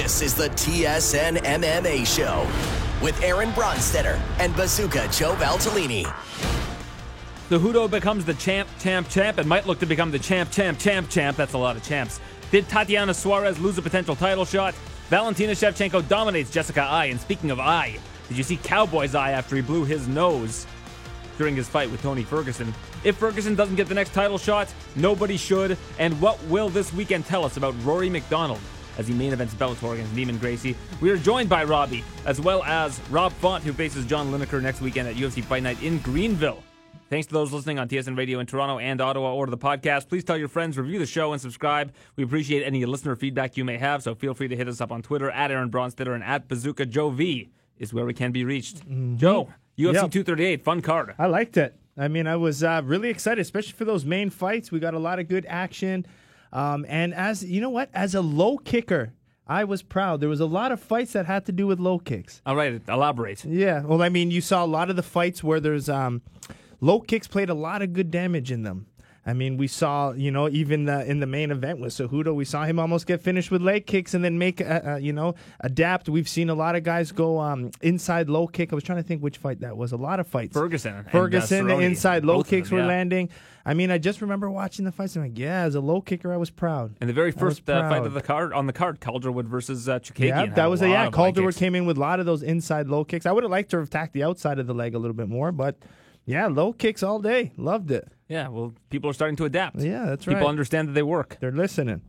This is the TSN MMA Show with Aaron Bronsteter and Bazooka Joe Valtellini. Cejudo becomes the champ, champ, champ, and might look to become the champ, champ, champ, champ. That's a lot of champs. Did Tatiana Suarez lose a potential title shot? Valentina Shevchenko dominates Jessica Eye. And speaking of Eye, did you see Cowboy's eye after he blew his nose during his fight with Tony Ferguson? If Ferguson doesn't get the next title shot, nobody should. And what will this weekend tell us about Rory MacDonald as he main events Bellator against Neiman Gracie? We are joined by Robbie, as well as Rob Font, who faces John Lineker next weekend at UFC Fight Night in Greenville. Thanks to those listening on TSN Radio in Toronto and Ottawa or the podcast. Please tell your friends, review the show, and subscribe. We appreciate any listener feedback you may have, so feel free to hit us up on Twitter at Aaron Bronsteter and at Bazooka Joe V is where we can be reached. Joe, UFC Yep. 238, fun card. I liked it. I mean, I was uh, really excited, especially for those main fights. We got a lot of good action. Um, and as you know what, as a low kicker, I was proud. There was a lot of fights that had to do with low kicks. All right, elaborate. Yeah. Well, I mean, you saw a lot of the fights where there's um, low kicks played a lot of good damage in them. I mean, we saw, you know, even uh, in the main event with Cejudo, we saw him almost get finished with leg kicks and then make, uh, uh, you know, adapt. We've seen a lot of guys go um, inside low kick. I was trying to think which fight that was. A lot of fights. Ferguson and, uh, Ferguson, the inside low Both of them, kicks were yeah. landing. I mean, I just remember watching the fights. I'm like, yeah, as a low kicker, I was proud. And the very first uh, fight of the card on the card, Calderwood versus uh, Chukagian. Yeah, that was a, yeah. Calderwood came in with a lot of those inside low kicks. I would have liked to have attacked the outside of the leg a little bit more, but yeah, low kicks all day. Loved it. Yeah, well, people are starting to adapt. Yeah, that's People right. People understand that they work. They're listening.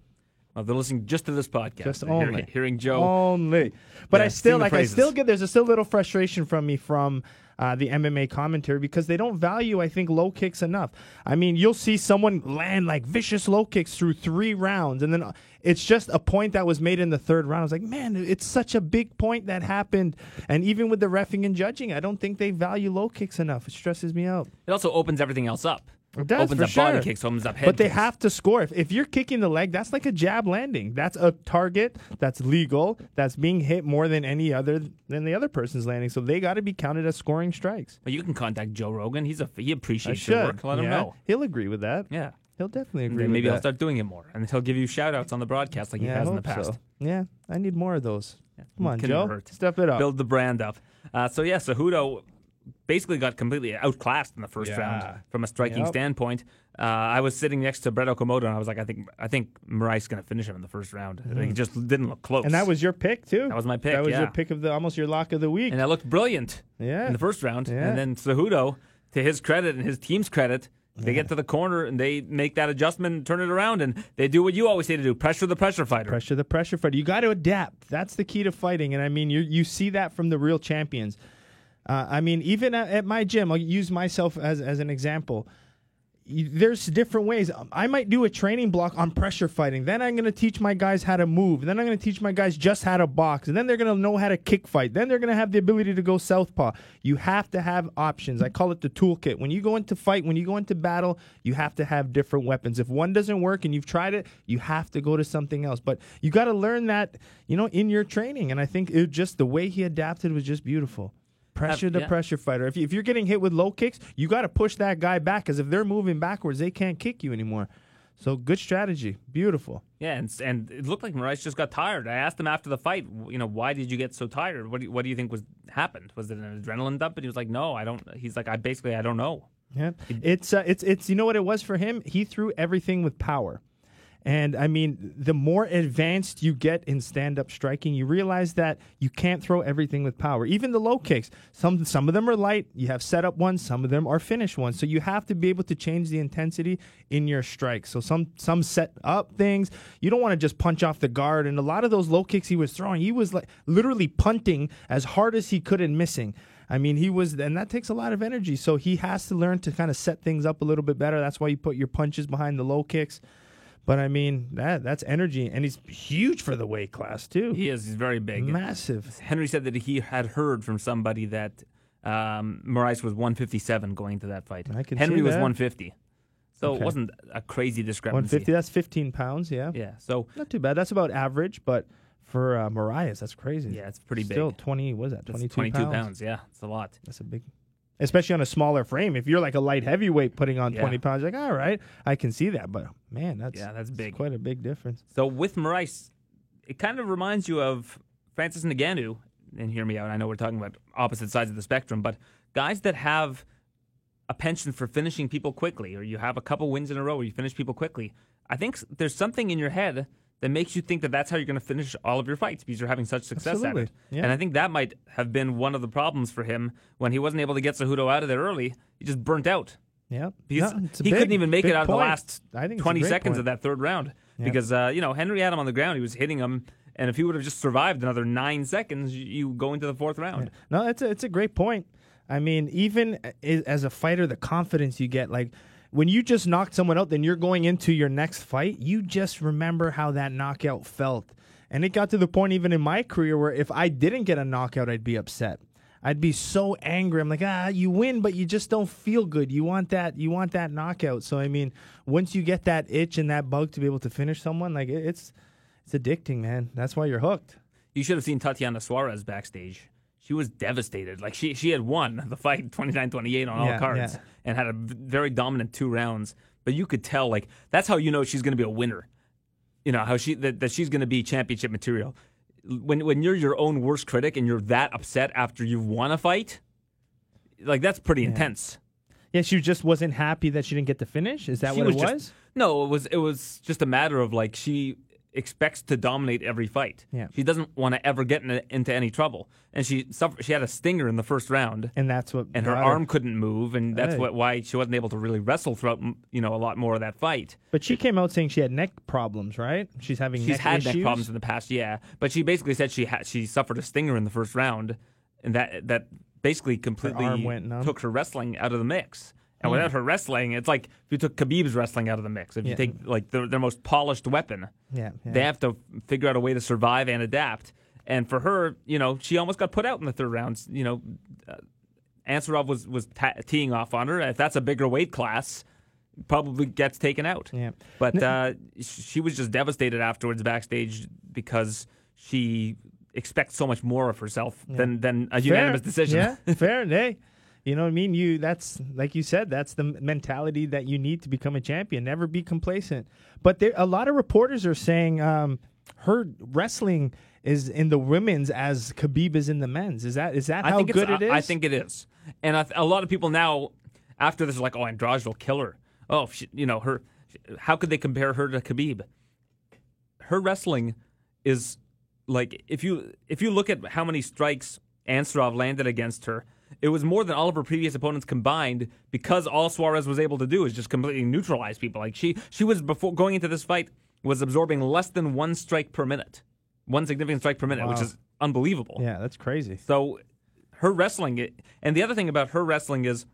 Well, they're listening just to this podcast. Just They're hearing, only. hearing Joe. Only. But Yeah, I still like I still get there's a still little frustration from me from uh, the MMA commentary because they don't value I think low kicks enough. I mean, you'll see someone land like vicious low kicks through 3 rounds and then uh, it's just a point that was made in the third round. I was like, "Man, it's such a big point that happened." And even with the refing and judging, I don't think they value low kicks enough. It stresses me out. It also opens everything else up. Does, opens for up body kicks, opens up head But they kicks. have to score. If, if you're kicking the leg, that's like a jab landing. That's a target that's legal, that's being hit more than any other than the other person's landing. So they got to be counted as scoring strikes. Well, you can contact Joe Rogan. He's a he appreciates your work. Let him know. He'll agree with that. Yeah. He'll definitely agree. Maybe he'll that. start doing it more, and he'll give you shout outs on the broadcast like he Yeah, I has in the past. so. Yeah, I need more of those. Come on, Joe. hurt. Step it up. Build the brand up. Uh, so yeah, Cejudo basically got completely outclassed in the first Yeah. round from a striking Yep. standpoint. Uh, I was sitting next to Brett Okamoto, and I was like, I think I think Moraes going to finish him in the first round. I think He just didn't look close. Mm. and that was your pick too. That was my pick, That was yeah. your pick of the almost your lock of the week. and that looked brilliant yeah. in the first round. Yeah. And then Cejudo, to his credit and his team's credit, they get to the corner and they make that adjustment and turn it around, and they do what you always say to do: pressure the pressure fighter. Pressure the pressure fighter. You got to adapt. That's the key to fighting. And I mean, you you see that from the real champions. Uh, I mean, even at, at my gym, I'll use myself as as an example. There's different ways. I might do a training block on pressure fighting. Then I'm going to teach my guys how to move. Then I'm going to teach my guys just how to box. And then they're going to know how to kick fight. Then they're going to have the ability to go southpaw. You have to have options. I call it the toolkit. When you go into fight, when you go into battle, you have to have different weapons. If one doesn't work and you've tried it, you have to go to something else. But you got to learn that, you know, in your training. And I think it just the way he adapted was just beautiful. Pressure the yeah. pressure fighter. If, you, if you're getting hit with low kicks, you got to push that guy back because if they're moving backwards, they can't kick you anymore. So good strategy. Beautiful. Yeah, and and it looked like Moraes just got tired. I asked him after the fight, you know, why did you get so tired? What do you, what do you think was happened? Was it an adrenaline dump? And he was like, no, I don't. He's like, I basically I don't know. Yeah, it's uh, it's it's you know what it was for him. He threw everything with power, and I mean, the more advanced you get in stand-up striking, you realize that you can't throw everything with power. Even the low kicks, some some of them are light. You have setup ones, some of them are finish ones. So you have to be able to change the intensity in your strikes. So some some set up things. You don't want to just punch off the guard. And a lot of those low kicks he was throwing, he was like literally punting as hard as he could and missing. I mean, he was, and that takes a lot of energy. So he has to learn to kind of set things up a little bit better. That's why you put your punches behind the low kicks. But I mean, that that's energy, and he's huge for the weight class too. He is. He's very big. Massive. Henry said that he had heard from somebody that um, Moraes was 157 going into that fight. I can Henry was 150, so Okay. it wasn't a crazy discrepancy. 150. That's 15 pounds. Yeah. Yeah. So Not too bad. That's about average, but for uh, Moraes, that's crazy. yeah, it's pretty Still big. 20. What is that? That's 22 22 pounds. pounds. Yeah, it's a lot. That's a big, especially on a smaller frame. If you're like a light heavyweight putting on Yeah. 20 pounds, like all right, I can see that. But man, that's Yeah, that's big. quite a big difference. So with Moraes, it kind of reminds you of Francis Ngannou. And hear me out. I know we're talking about opposite sides of the spectrum, but guys that have a penchant for finishing people quickly, or you have a couple wins in a row where you finish people quickly. I think there's something in your head that makes you think that that's how you're going to finish all of your fights because you're having such success Absolutely. at it. Yeah. And I think that might have been one of the problems for him when he wasn't able to get Cejudo out of there early. He just burnt out. Yeah, Because No, he big- couldn't even make it out of the last I think 20 seconds point. of that third round. Yeah. Because, uh, you know, Henry had him on the ground. He was hitting him. And if he would have just survived another nine seconds, you, go into the fourth round. No, it's a, it's a great point. I mean, even as a fighter, the confidence you get, like when you just knocked someone out, then you're going into your next fight. You just remember how that knockout felt, and it got to the point even in my career where if I didn't get a knockout, I'd be upset. I'd be so angry. I'm like, ah, you win, but you just don't feel good. You want that, you want that knockout. So I mean, once you get that itch and that bug to be able to finish someone, like it's it's addicting, man. That's why you're hooked. You should have seen Tatiana Suarez backstage. She was devastated. Like she she had won the fight 29-28 on all Yeah, cards yeah. and had a very dominant two rounds. But you could tell like that's how you know she's going to be a winner. You know how she that, that she's going to be championship material. When when you're your own worst critic and you're that upset after you've won a fight, like that's pretty intense. Yeah, she just wasn't happy that she didn't get to finish. Is that She what it just- was? no, it was it was just a matter of like she expects to dominate every fight. Yeah. She doesn't want to ever get in, into any trouble, and she suffered. She had a stinger in the first round, and that's what. and her arm couldn't move, and that's Hey. what why she wasn't able to really wrestle throughout you know a lot more of that fight. But she came out saying she had neck problems, right? She's having She's neck had issues. neck problems in the past, yeah, but she basically said she had she suffered a stinger in the first round, and that that basically completely numb. took her wrestling out of the mix. And without her wrestling, it's like if you took Khabib's wrestling out of the mix. If you take like their, their most polished weapon, Yeah, yeah. they have to figure out a way to survive and adapt. And for her, you know, she almost got put out in the third round. You know, uh, Ansaroff was was ta- teeing off on her. If that's a bigger weight class, probably gets taken out. Yeah. But uh, she was just devastated afterwards backstage because she expects so much more of herself than than a unanimous decision. Yeah, fair. Hey, you know what I mean? You that's like you said. That's the mentality that you need to become a champion. Never be complacent. But there, a lot of reporters are saying um, her wrestling is in the women's as Khabib is in the men's. Is that is that I how think good it's. I, I think it is, and I, th- a lot of people now after this are like, "Oh, Andrade will kill her." Oh, she, you know her. How could they compare her to Khabib? Her wrestling is like if you if you look at how many strikes Ansaroff landed against her, it was more than all of her previous opponents combined because all Suarez was able to do is just completely neutralize people. Like she she was before going into this fight was absorbing less than one strike per minute, one significant strike per minute, which is unbelievable. Yeah, that's crazy. So her wrestling, and the other thing about her wrestling is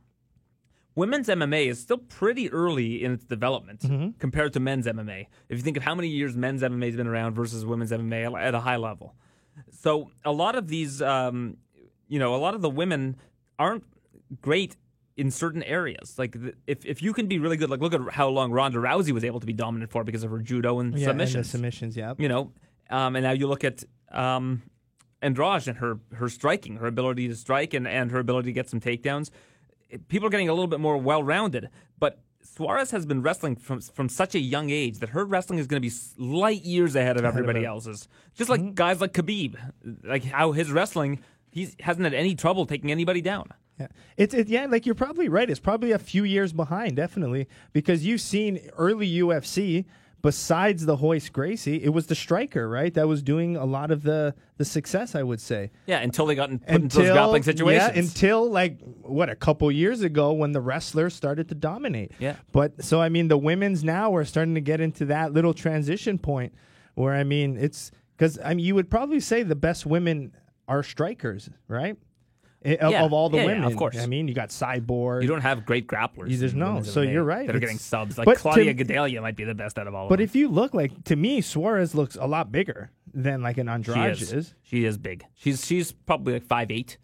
women's MMA is still pretty early in its development Mm-hmm. compared to men's MMA. If you think of how many years men's MMA has been around versus women's MMA at a high level. So a lot of these, um, you know, a lot of the women aren't great in certain areas. Like the, if if you can be really good, like look at how long Ronda Rousey was able to be dominant for because of her judo and Yeah, and the submissions submissions. Yeah. you know, um, and now you look at um, Andrade and her her striking, her ability to strike, and, and her ability to get some takedowns. People are getting a little bit more well rounded, but Suarez has been wrestling from from such a young age that her wrestling is going to be light years ahead of everybody it. else's. Just like guys like Khabib, like how his wrestling, he hasn't had any trouble taking anybody down. Yeah. It's it, yeah, like you're probably right. It's probably a few years behind, definitely, because you've seen early UFC. Besides the Royce Gracie, it was the striker, right? That was doing a lot of the the success, I would say. Yeah, until they got in, put into those grappling situations. Yeah, until like what a couple years ago when the wrestlers started to dominate. Yeah. But so I mean, the women's now are starting to get into that little transition point where I mean, it's because I mean, you would probably say the best women are strikers, right? I- Of, Yeah. of all the Yeah, yeah, women, of course. I mean, you got Cyborg. you don't have great grapplers. You- there's no, so you're right. That are It's- getting subs. Like to- Claudia Gadelha might be the best out of all of but if you look like to me, Suarez looks a lot bigger than like an Andrade She is. She is big. She's she's probably like five eight,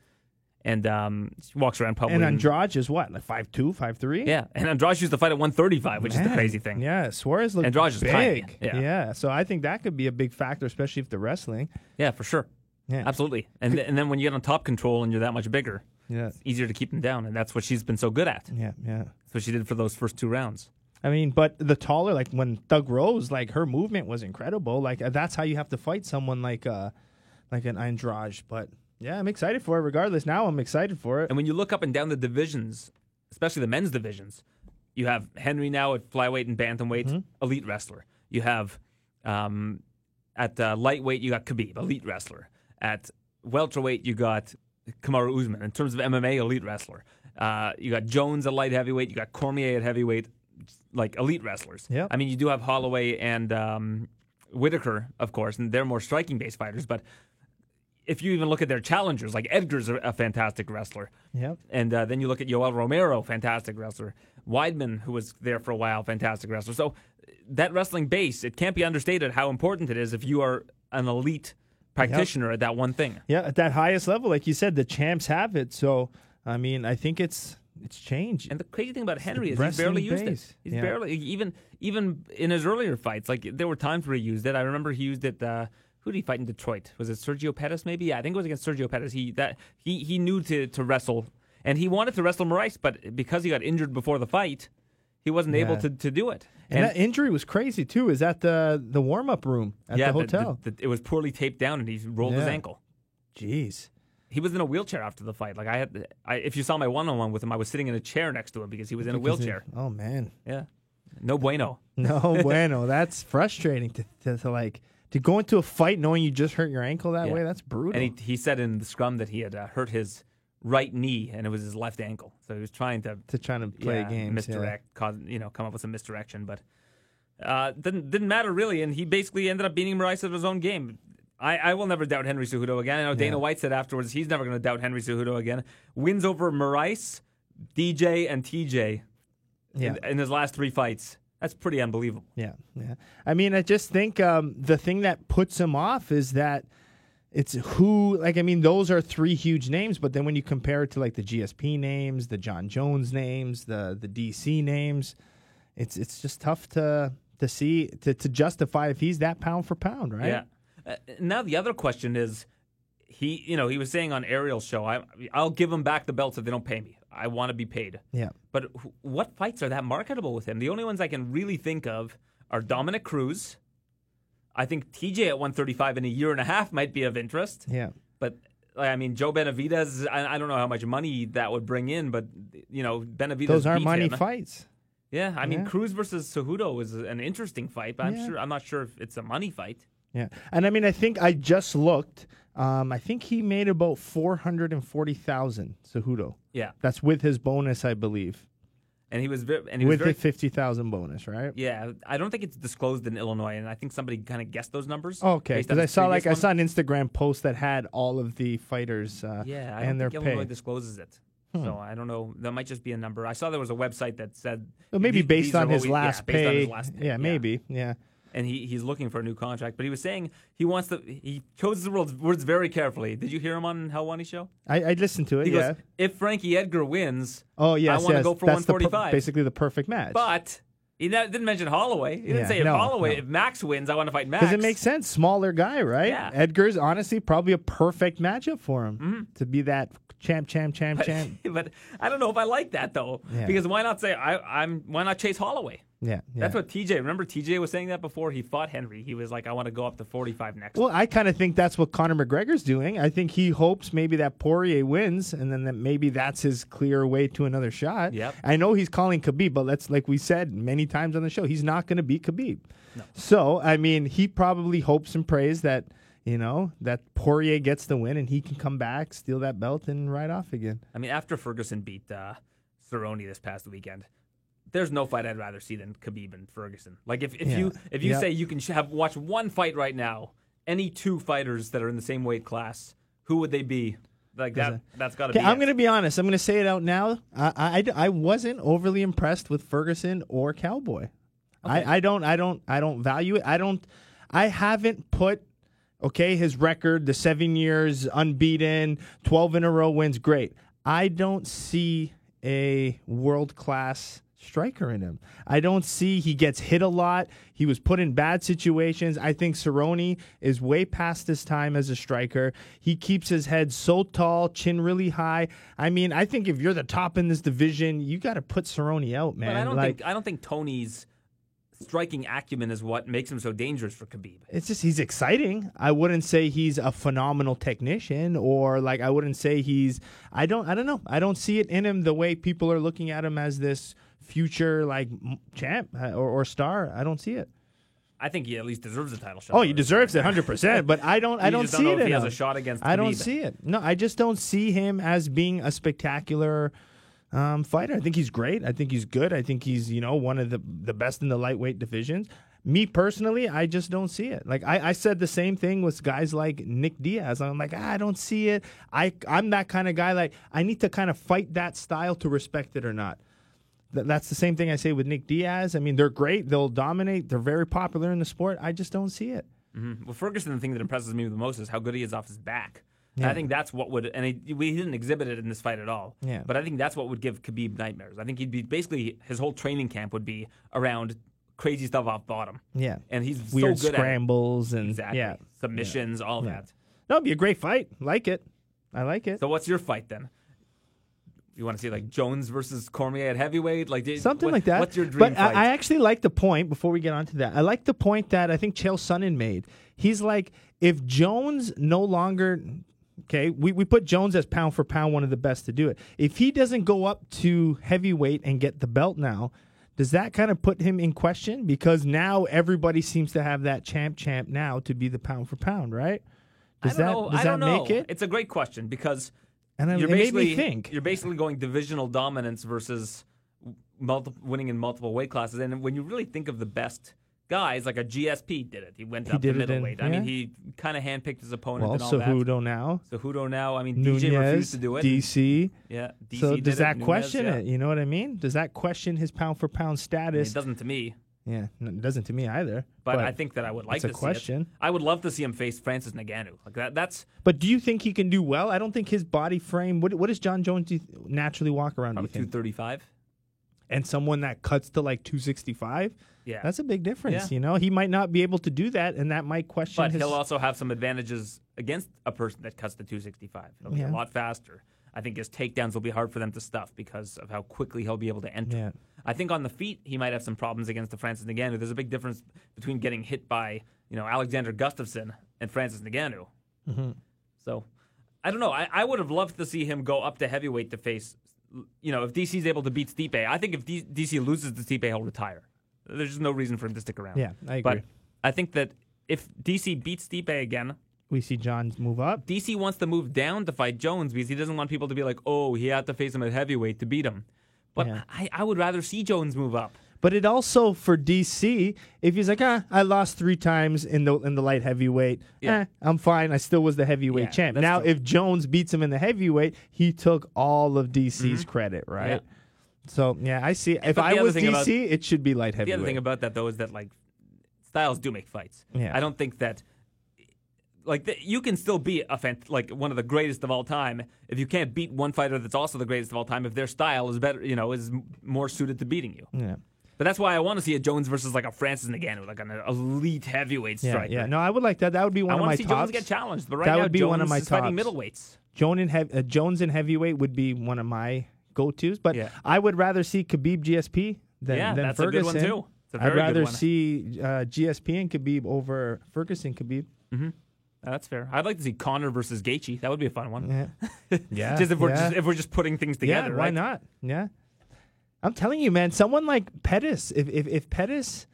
and um, she walks around probably. And Andrade is what, like five two, five three? yeah, and Andrade used to fight at one thirty five, which is the crazy thing. Yeah, Suarez looks Andrade is big. tiny, yeah. so I think that could be a big factor, especially if they're wrestling. Yeah, for sure. Yeah. Absolutely. And th- and then when you get on top control and you're that much bigger, Yeah, it's easier to keep them down, and that's what she's been so good at. yeah, yeah. That's what she did for those first two rounds. I mean, but the taller, like when Thug Rose, like her movement was incredible. Like uh, that's how you have to fight someone like uh like an Andrade. But yeah, I'm excited for it. Regardless, now I'm excited for it. And when you look up and down the divisions, especially the men's divisions, you have Henry now at flyweight and bantamweight, Mm-hmm. elite wrestler. You have um, at uh, lightweight, you got Khabib, elite wrestler. At welterweight, you got Kamaru Usman. In terms of MMA, elite wrestler. Uh, you got Jones at light heavyweight. You got Cormier at heavyweight. Like elite wrestlers. Yep. I mean, you do have Holloway and um, Whittaker, of course, and they're more striking based fighters. But if you even look at their challengers, like Edgar's a, a fantastic wrestler. Yep. And uh, then you look at Yoel Romero, fantastic wrestler. Weidman, who was there for a while, fantastic wrestler. So that wrestling base, it can't be understated how important it is if you are an elite practitioner at that one thing. Yeah, at that highest level, like you said, the champs have it. So I mean, I think it's it's changed. And the crazy thing about Henry is he barely used base. it. He's Yeah. barely even even in his earlier fights. Like there were times where he used it. I remember he used it. Uh, who did he fight in Detroit? Was it Sergio Pettis? Maybe. Yeah, I think it was against Sergio Pettis. He that he he knew to to wrestle, and he wanted to wrestle Moraes, but because he got injured before the fight, he wasn't able to, to do it. and, that injury was crazy too. Is at the the warm up room at yeah, the hotel? the- it was poorly taped down, and he rolled his ankle. Jeez. He was in a wheelchair after the fight. Like I had, I, if you saw my one on one with him, I was sitting in a chair next to him because he was in a Because wheelchair. oh man. Yeah, no bueno. No bueno. That's frustrating to, to, to like to go into a fight knowing you just hurt your ankle that Yeah. way. That's brutal. And he, he said in the scrum that he had uh, hurt his right knee and it was his left ankle. So he was trying to to trying to play yeah, games. yeah. misdirect, cause you know, come up with some misdirection, but uh, didn't didn't matter really. And he basically ended up beating Moraes at his own game. I, I will never doubt Henry Cejudo again. I know Dana Yeah. White said afterwards he's never going to doubt Henry Cejudo again. Wins over Moraes, DJ, and TJ Yeah. in, in his last three fights. That's pretty unbelievable. Yeah, yeah. I mean, I just think um, the thing that puts him off is that it's who. Like, I mean, those are three huge names, but then when you compare it to like the GSP names, the Jon Jones names, the the DC names, it's it's just tough to to see to to justify if he's that pound for pound, right? Yeah. Uh, now the other question is, he you know he was saying on Ariel's show, I I'll give him back the belts if they don't pay me. I want to be paid. yeah. But wh- what fights are that marketable with him? The only ones I can really think of are Dominick Cruz. I think TJ at 135 in a year and a half might be of interest. Yeah. But like, I mean, Joe Benavidez, I, I don't know how much money that would bring in, but you know, Benavidez. Those aren't money him. fights. Yeah, I mean, Yeah. Cruz versus Cejudo was an interesting fight, but I'm Yeah. sure I'm not sure if it's a money fight. Yeah, and I mean, I think I just looked. Um, I think he made about four hundred and forty thousand. Cejudo. Yeah, That's with his bonus, I believe. And he was very, and he was With very the fifty thousand bonus, right? Yeah, I don't think it's disclosed in Illinois, and I think somebody kind of guessed those numbers. Oh, okay, because I saw like I saw an Instagram post that had all of the fighters uh, Yeah, I and their don't think pay. Hmm. Illinois discloses it. So I don't know. That might just be a number. I saw there was a website that said Well, maybe based on we- yeah, based on his last pay, Yeah, maybe. Yeah. And he, he's looking for a new contract, but he was saying he wants to. He chose the words, words very carefully. Did you hear him on Hell Helwani show? I, I listened to it. He yeah. goes, "If Frankie Edgar wins, oh yes, I want to yes. go for the per- 145." basically the perfect match. but he didn't mention Holloway. He didn't Yeah, say if no, Holloway, no. if Max wins, I want to fight Max. because it makes sense, smaller guy, right? Yeah. Edgar's honestly probably a perfect matchup for him Mm-hmm. to be that champ, champ, champ, But, champ. but I don't know if I like that though. Yeah. Because why not say I, I'm? Why not chase Holloway? Yeah, yeah. That's what TJ. Remember TJ was saying that before he fought Henry. He was like, I want to go up to 45 next. Well, I kind of think that's what Conor McGregor's doing. I think he hopes maybe that Poirier wins, and then that maybe that's his clear way to another shot. Yep. I know he's calling Khabib, but let's, like we said many times on the show, he's not going to beat Khabib. No. So, I mean, he probably hopes and prays that you know that Poirier gets the win and he can come back, steal that belt, and ride off again. I mean, after Ferguson beat uh, Cerrone this past weekend, there's no fight I'd rather see than Khabib and Ferguson. Like if, if Yeah. you if you Yep. say you can have watch one fight right now, any two fighters that are in the same weight class, who would they be? Like that. That's got to Okay, be. I'm going to be honest. I'm going to say it out now. I, I, I wasn't overly impressed with Ferguson or Cowboy. I, I don't I don't I don't value it. I don't I haven't put okay his record the seven years unbeaten, twelve in a row wins, great. I don't see a world class striker in him. I don't see he gets hit a lot. He was put in bad situations. I think Cerrone is way past his time as a striker. He keeps his head so tall, chin really high. I mean, I think if you're the top in this division, you got to put Cerrone out, man. But I don't like, think I don't think Tony's striking acumen is what makes him so dangerous for Khabib. it's just he's exciting. I wouldn't say he's a phenomenal technician or like I wouldn't say he's I don't I don't know. I don't see it in him the way people are looking at him as this future like champ uh, or, or star. I don't see it. I think he at least deserves a title shot. Oh, he deserves it 100%, but I don't I don't see don't know it if he has a shot against I don't see it. No, I just don't see him as being a spectacular um, fighter. I think he's great. I think he's good. I think he's you know one of the the best in the lightweight divisions. Me personally, I just don't see it. Like I, I said the same thing with guys like Nick Diaz. I'm like, ah, I don't see it. I I'm that kind of guy. Like I need to kind of fight that style to respect it or not. Th- That's the same thing I say with Nick Diaz. I mean, they're great. They'll dominate. They're very popular in the sport. I just don't see it. Mm-hmm. Well, Ferguson, the thing that impresses me the most is how good he is off his back. And I think that's what would, and he, we- he didn't exhibit it in this fight at all. Yeah. But I think that's what would give Khabib nightmares. I think he'd be basically his whole training camp would be around crazy stuff off bottom. Yeah. And he's Weird so good scrambles and. Exactly. yeah. Submissions, all Yeah. that. That would be a great fight. Like it. I like it. So what's your fight then? You want to see like Jones versus Cormier at heavyweight, like did- Something what- like that. What's your dream but fight? I, actually like the point before we get on to that. I like the point that I think Chael Sonnen made. He's like, if Jones no longer okay, we, we put Jones as pound for pound one of the best to do it. If he doesn't go up to heavyweight and get the belt now, does that kind of put him in question? Because now everybody seems to have that champ champ now to be the pound for pound, right? Does I don't that know. does I that don't know. make it? It's a great question because And I- you're it made basically me think. you're basically going divisional dominance versus multi- winning in multiple weight classes. And when you really think of the best guys, like a GSP did it. He went He up to it in- middleweight. I mean, he kind of handpicked his opponent well, and all that. Cejudo now, Cejudo now. I mean, Nunes, DJ refused to do it. DC. yeah, DC so does it, that Nunes, question yeah. it? You know what I mean? Does that question his pound for pound I mean, status? it doesn't to me, yeah, it doesn't to me either. but, I think that I would like it's a to see question. it. I would love to see him face Francis Ngannou. Like that. That's But do you think he can do well? I don't think his body frame. What, what does Jon Jones do naturally walk around? Probably two thirty five. And someone that cuts to like two sixty five. Yeah, That's a big difference. Yeah. You know, he might not be able to do that, and that might question But his. he'll also have some advantages against a person that cuts to 265. It'll be Yeah. a lot faster. I think his takedowns will be hard for them to stuff because of how quickly he'll be able to enter. Yeah. I think on the feet he might have some problems against the Francis Ngannou. There's a big difference between getting hit by you know Alexander Gustafsson and Francis Ngannou. Mm-hmm. So I don't know. I, I would have loved to see him go up to heavyweight to face. You know, if DC's able to beat Stipe, I think if D- DC loses to Stipe, he'll retire. There's just no reason for him to stick around. Yeah, I agree. But. I think that if DC beats Stipe again, we see Jon move up. DC wants to move down to fight Jones because he doesn't want people to be like, oh, he had to face him at heavyweight to beat him. But Yeah. I, I would rather see Jones move up. But it also for DC, if he's like, ah, I lost three times in the in the light heavyweight, Yeah. eh, I'm fine. I still was the heavyweight Yeah, champ. Now, true. if Jones beats him in the heavyweight, he took all of DC's credit, right? Mm-hmm. Yeah. So yeah, I see. If I was DC, about- it should be light heavyweight. The other thing about that, though, is that, like, styles do make fights. Yeah. I don't think that. Like you can still be a fan, like one of the greatest of all time if you can't beat one fighter that's also the greatest of all time if their style is better, you know, is more suited to beating you. yeah. But that's why I want to see a Jones versus like a Francis Ngannou, like an elite heavyweight Yeah, striker. yeah. No, I would like that. That would be one of my. I of want my to see tops. Jones get challenged, but right That now would be Jones one of my is fighting tops. middleweights. Joan in hev- uh, Jones in heavyweight would be one of my go-tos, but Yeah. I would rather see Khabib GSP than, Yeah, than that's a Ferguson. good one, too. A I'd rather see uh, GSP and Khabib over Ferguson Khabib. That's fair. I'd like to see Conor versus Gaethje. That would be a fun one. Yeah, yeah. just if we're yeah. just if we're just putting things yeah, together, why right? not? Yeah, I'm telling you, man. Someone like Pettis, if if, if Pettis.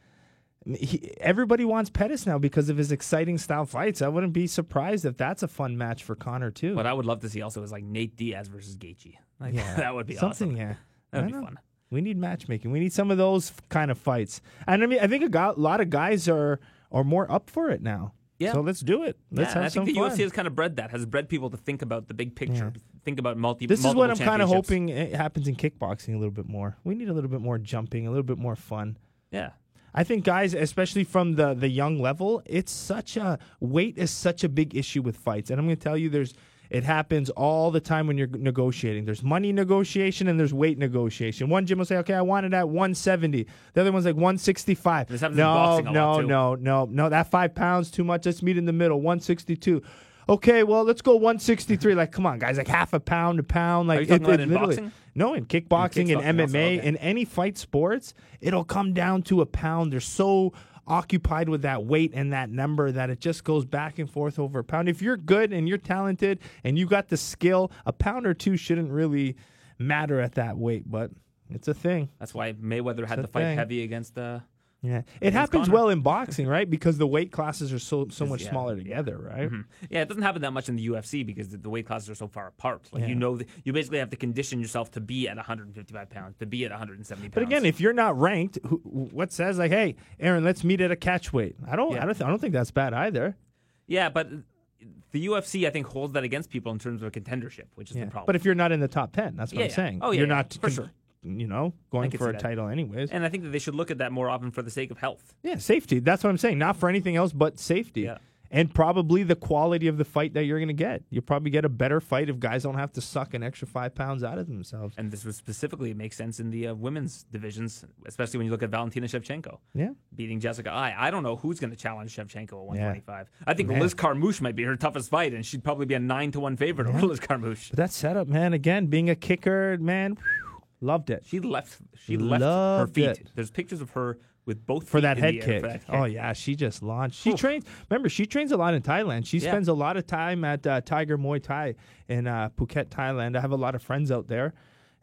He, everybody wants Pettis now because of his exciting style fights. I wouldn't be surprised if that's a fun match for Conor too. What I would love to see also is like Nate Diaz versus Gaethje. Like, yeah, that would be something. awesome. Yeah, That would be know. fun. We need matchmaking. We need some of those kind of fights. And I mean, I think a go- lot of guys are are more up for it now. Yeah. So let's do it. Let's yeah, have I think the fun. UFC has kind of bred that, has bred people to think about the big picture, think about multi. this is what I'm kind of hoping it happens in kickboxing a little bit more. We need a little bit more jumping, a little bit more fun. Yeah, I think guys, especially from the the young level, it's such a weight is such a big issue with fights. And I'm going to tell you there's It happens all the time when you're negotiating. There's money negotiation and there's weight negotiation. One gym will say, "Okay, I want it at 170." The other one's like 165. This happens in no, boxing a no, lot, too. no, no, no. That five pounds too much. Let's meet in the middle. 162. Okay, well, let's go 163. Like, come on, guys. Like half a pound, a pound. Like, Are you talking about in literally- boxing? No, in kickboxing, in, kickboxing also, MMA, okay. in any fight sports, it'll come down to a pound. They're so occupied with that weight and that number that it just goes back and forth over a pound. If you're good and you're talented and you got the skill, a pound or two shouldn't really matter at that weight, but it's a thing. That's why Mayweather had to fight thing. heavy against uh, Yeah, it happens Conor. well in boxing, right? Because the weight classes are so so much yeah, smaller together, right? Mm-hmm. Yeah, it doesn't happen that much in the UFC because the, the weight classes are so far apart. Like Yeah. you know, that you basically have to condition yourself to be at 155 pounds, to be at 170 pounds. But again, if you're not ranked, who, what says like, "Hey, Aaron, let's meet at a catch weight"? I don't, Yeah. I don't, th- I don't think that's bad either. yeah, but the UFC I think holds that against people in terms of a contendership, which is Yeah. the problem. But if you're not in the top ten, that's what Yeah, I'm yeah. saying. Oh, yeah, you're yeah, not for sure. You know, going for a that. title anyways. and I think that they should look at that more often for the sake of health. yeah, safety. That's what I'm saying. Not for anything else but safety. Yeah. And probably the quality of the fight that you're going to get. You'll probably get a better fight if guys don't have to suck an extra five pounds out of themselves. And this would specifically make sense in the uh, women's divisions, especially when you look at Valentina Shevchenko Yeah. beating Jessica Eye. I don't know who's going to challenge Shevchenko at 125. I think Man. Liz Carmouche might be her toughest fight, and she'd probably be a 9 to 1 favorite over Liz Carmouche. But that setup, man, again, being a kicker, man, loved it. She left. She left her feet. it. There's pictures of her with both for feet that in head the air kick. for that kick. Oh yeah, she just launched. She Oof. trains. Remember, she trains a lot in Thailand. She Yeah. spends a lot of time at uh, Tiger Muay Thai in uh, Phuket, Thailand. I have a lot of friends out there,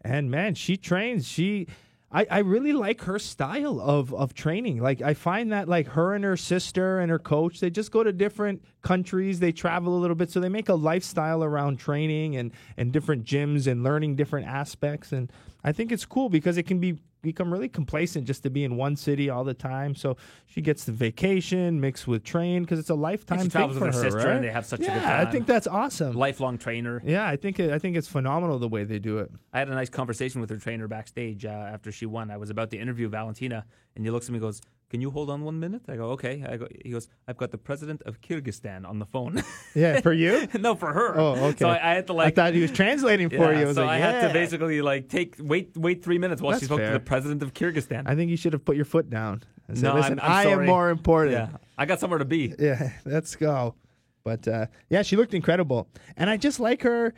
and man, she trains. She. I, I really like her style of, of training. Like I find that like her and her sister and her coach, they just go to different countries. They travel a little bit, so they make a lifestyle around training and and different gyms and learning different aspects. And I think it's cool because it can be become really complacent just to be in one city all the time. So she gets the vacation mixed with train because it's a lifetime she thing travels for with her sister right? and they have such a good yeah, I think that's awesome. Lifelong trainer. yeah, I think it, I think it's phenomenal the way they do it. I had a nice conversation with her trainer backstage uh, after she won. I was about to interview Valentina, and he looks at me and goes, Can you hold on one minute? I go, Okay. I go, he goes, I've got the president of Kyrgyzstan on the phone. Yeah, for you. no, for her. Oh, okay. So I, I had to like. I thought he was translating for yeah, you. I was so like, I had to basically like take wait wait three minutes while she spoke fair. to the president of Kyrgyzstan. I think you should have put your foot down and said, No, I'm- "Listen, I'm I am more important." yeah, I got somewhere to be. Yeah, let's go. But uh, yeah, she looked incredible, and I just like her,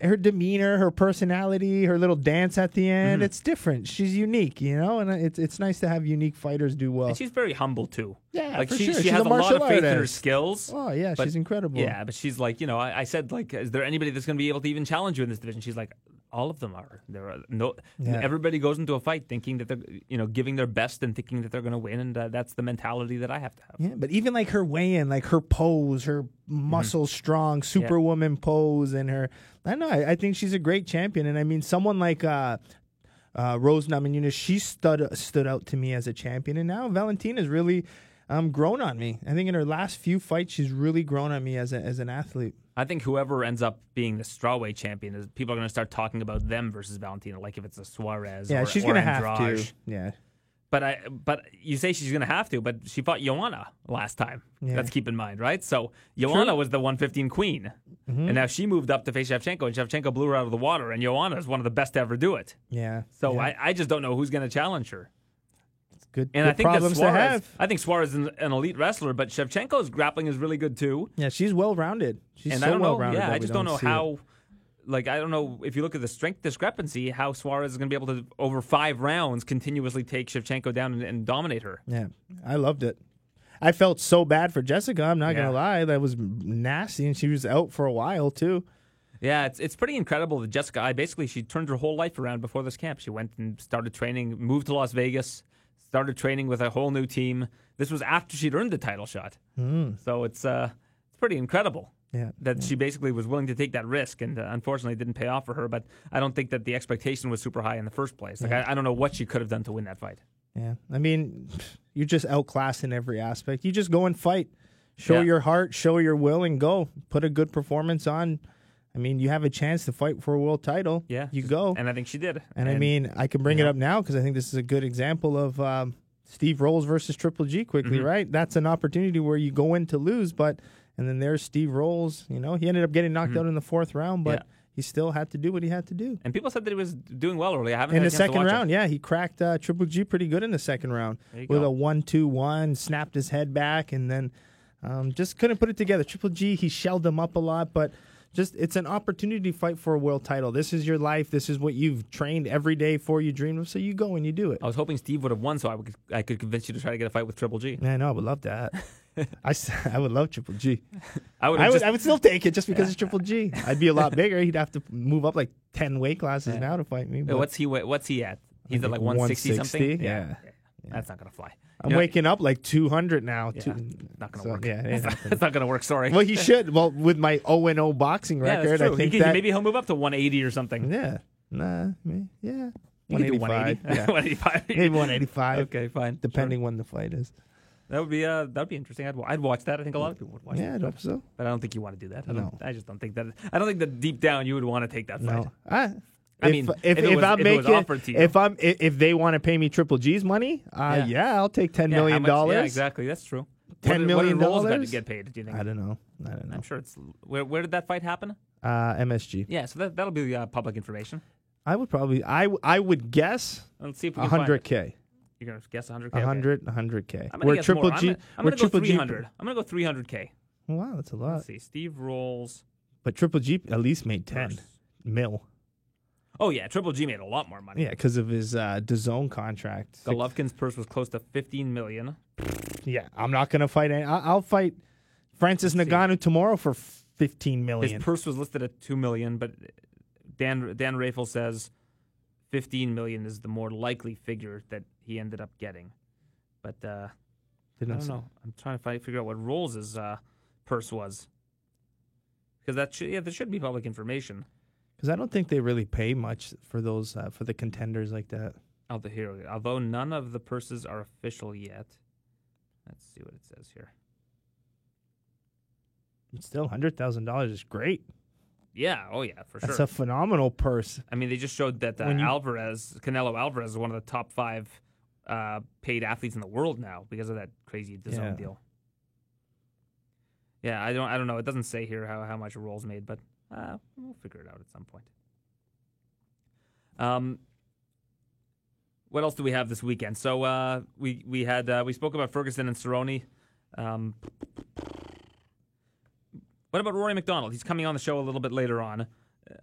her demeanor, her personality, her little dance at the Mm-hmm. end. It's different. She's unique, you know, and it's it's nice to have unique fighters do well. And she's very humble too. Yeah, like for she, sure. she She's has a a, lot of faith in her skills. Oh yeah, but- she's incredible. Yeah, but she's like, you know, I, I said like, is there anybody that's going to be able to even challenge you in this division? She's like, all of them are. There are no. Yeah. Everybody goes into a fight thinking that they're, you know, giving their best and thinking that they're going to win, and uh, that's the mentality that I have to have. Yeah, but even like her weigh-in, like her pose, her muscle strong superwoman pose, and her, I know, I, I think she's a great champion. And I mean, someone like uh, uh, Rose Namajunas, she stood stood out to me as a champion, and now Valentina's really um, grown on me. I think in her last few fights, she's really grown on me as a, as an athlete. I think whoever ends up being the strawweight champion is people are going to start talking about them versus Valentina, like if it's a Suarez. Yeah, or, she's gonna have to. Yeah, But I, but you say she's going to have to, but she fought Joanna last time. Yeah. Let's keep in mind, right? So Joanna was the 115 queen, Mm-hmm. and now she moved up to face Shevchenko, and Shevchenko blew her out of the water, and Joanna is one of the best to ever do it. yeah. So yeah. I, I just don't know who's going to challenge her. It's good, And good I think problems to Suarez, have. I think Suarez is an, an elite wrestler, but Shevchenko's grappling is really good too. Yeah, she's well rounded. She's and so well rounded. yeah, I just don't know how. it. Like I don't know if you look at the strength discrepancy, how Suarez is going to be able to over five rounds continuously take Shevchenko down and, and dominate her. Yeah, I loved it. I felt so bad for Jessica. I'm not Yeah. gonna lie, that was nasty, and she was out for a while too. Yeah, it's it's pretty incredible that Jessica Eye basically she turned her whole life around before this camp. She went and started training, moved to Las Vegas, started training with a whole new team. This was after she'd earned the title shot. So it's uh it's pretty incredible. Yeah, That she basically was willing to take that risk, and uh, unfortunately, it didn't pay off for her. But I don't think that the expectation was super high in the first place. Like I, I don't know what she could have done to win that fight. yeah. I mean, you're just outclassed in every aspect. You just go and fight, show Yeah. your heart, show your will, and go. Put a good performance on. I mean, you have a chance to fight for a world title. Yeah, you go. and I think she did. And, I mean, I can bring it up now because I think this is a good example of um, Steve Rolls versus Triple G quickly, Mm-hmm. right? That's an opportunity where you go in to lose, but And then there's Steve Rolls. You know, he ended up getting knocked out in the fourth round, but Mm-hmm. Yeah. he still had to do what he had to do. And people said that he was doing well early. I haven't In the a chance to second watch it. round, yeah, he cracked uh, Triple G pretty good in the second round with go. a one-two-one, snapped his head back, and then um, just couldn't put it together. Triple G, he shelled him up a lot, but just it's an opportunity to fight for a world title. This is your life. This is what you've trained every day for. You dreamed of, so you go and you do it. I was hoping Steve would have won, so I, would, I could convince you to try to get a fight with Triple G. Man, I would love that. I, I would love Triple G. I would I would, just I would still take it just because it's Triple G. I'd be a lot bigger. He'd have to move up like ten weight classes Yeah. now to fight me. But What's he? What's he at? He's at like 160 something. 160, yeah. that's not gonna fly. I'm You know- waking up like 200 now. Yeah, Two- not gonna so, work. Yeah, it it's, not, it's not gonna work. Sorry. well, he should. Well, with my 0 and 0 boxing yeah, record. I think he that maybe he'll move up to 180 or something. yeah, nah, me, yeah, You can do 185, 180. yeah. 185. maybe 185, Okay, fine. depending when the fight is. That would be uh, that would be interesting. I'd, I'd watch that. I think a lot of people would watch. Yeah, that. I'd hope so. But I don't think you want to do that. I no. I just don't think that. I don't think that deep down you would want to take that fight. No. I, I mean, if, if, if was, I'm making, if I'm if they want to pay me Triple G's money, uh, yeah. yeah. I'll take ten yeah, million dollars. Yeah, exactly. That's true. Ten what, million dollars. Got to get paid. Do you think? I don't know. I don't know. I'm sure it's where, where did that fight happen? Uh, MSG. Yeah, so that that'll be uh, public information. I would probably I I would guess. Let's see if 100k. You're gonna guess 100k. A Okay. hundred, a hundred k. I'm gonna guess Triple G, gonna, I'm where gonna go Triple G, 300. I'm gonna go 300k. wow, that's a lot. Let's see. Steve Rolls. But Triple G at least made ten versus- mil. Oh yeah, Triple G made a lot more money. Yeah, because of his uh, DAZN contract. Golovkin's purse was close to 15 million. Yeah, I'm not gonna fight. Any, I- I'll fight Francis Let's see. Ngannou tomorrow for 15 million. His purse was listed at 2 million, but Dan Dan Rafael says 15 million is the more likely figure that he ended up getting. But uh, I don't know. I'm trying to find, figure out what Rolls' uh, purse was. Because that should, yeah, there should be public information. Because I don't think they really pay much for those uh, for the contenders like that. Although, here, although none of the purses are official yet. Let's see what it says here. But still, hundred thousand dollars is great. Yeah, oh yeah, for sure. That's a phenomenal purse. I mean, they just showed that uh, you- Alvarez, Canelo Alvarez, is one of the top five uh, paid athletes in the world now because of that crazy Yeah. deal. Yeah, I don't, I don't know. It doesn't say here how, how much Rolls made, but uh, we'll figure it out at some point. Um, what else do we have this weekend? So uh, we we had uh, we spoke about Ferguson and Cerrone. Um, what about Rory MacDonald? He's coming on the show a little bit later on. Uh,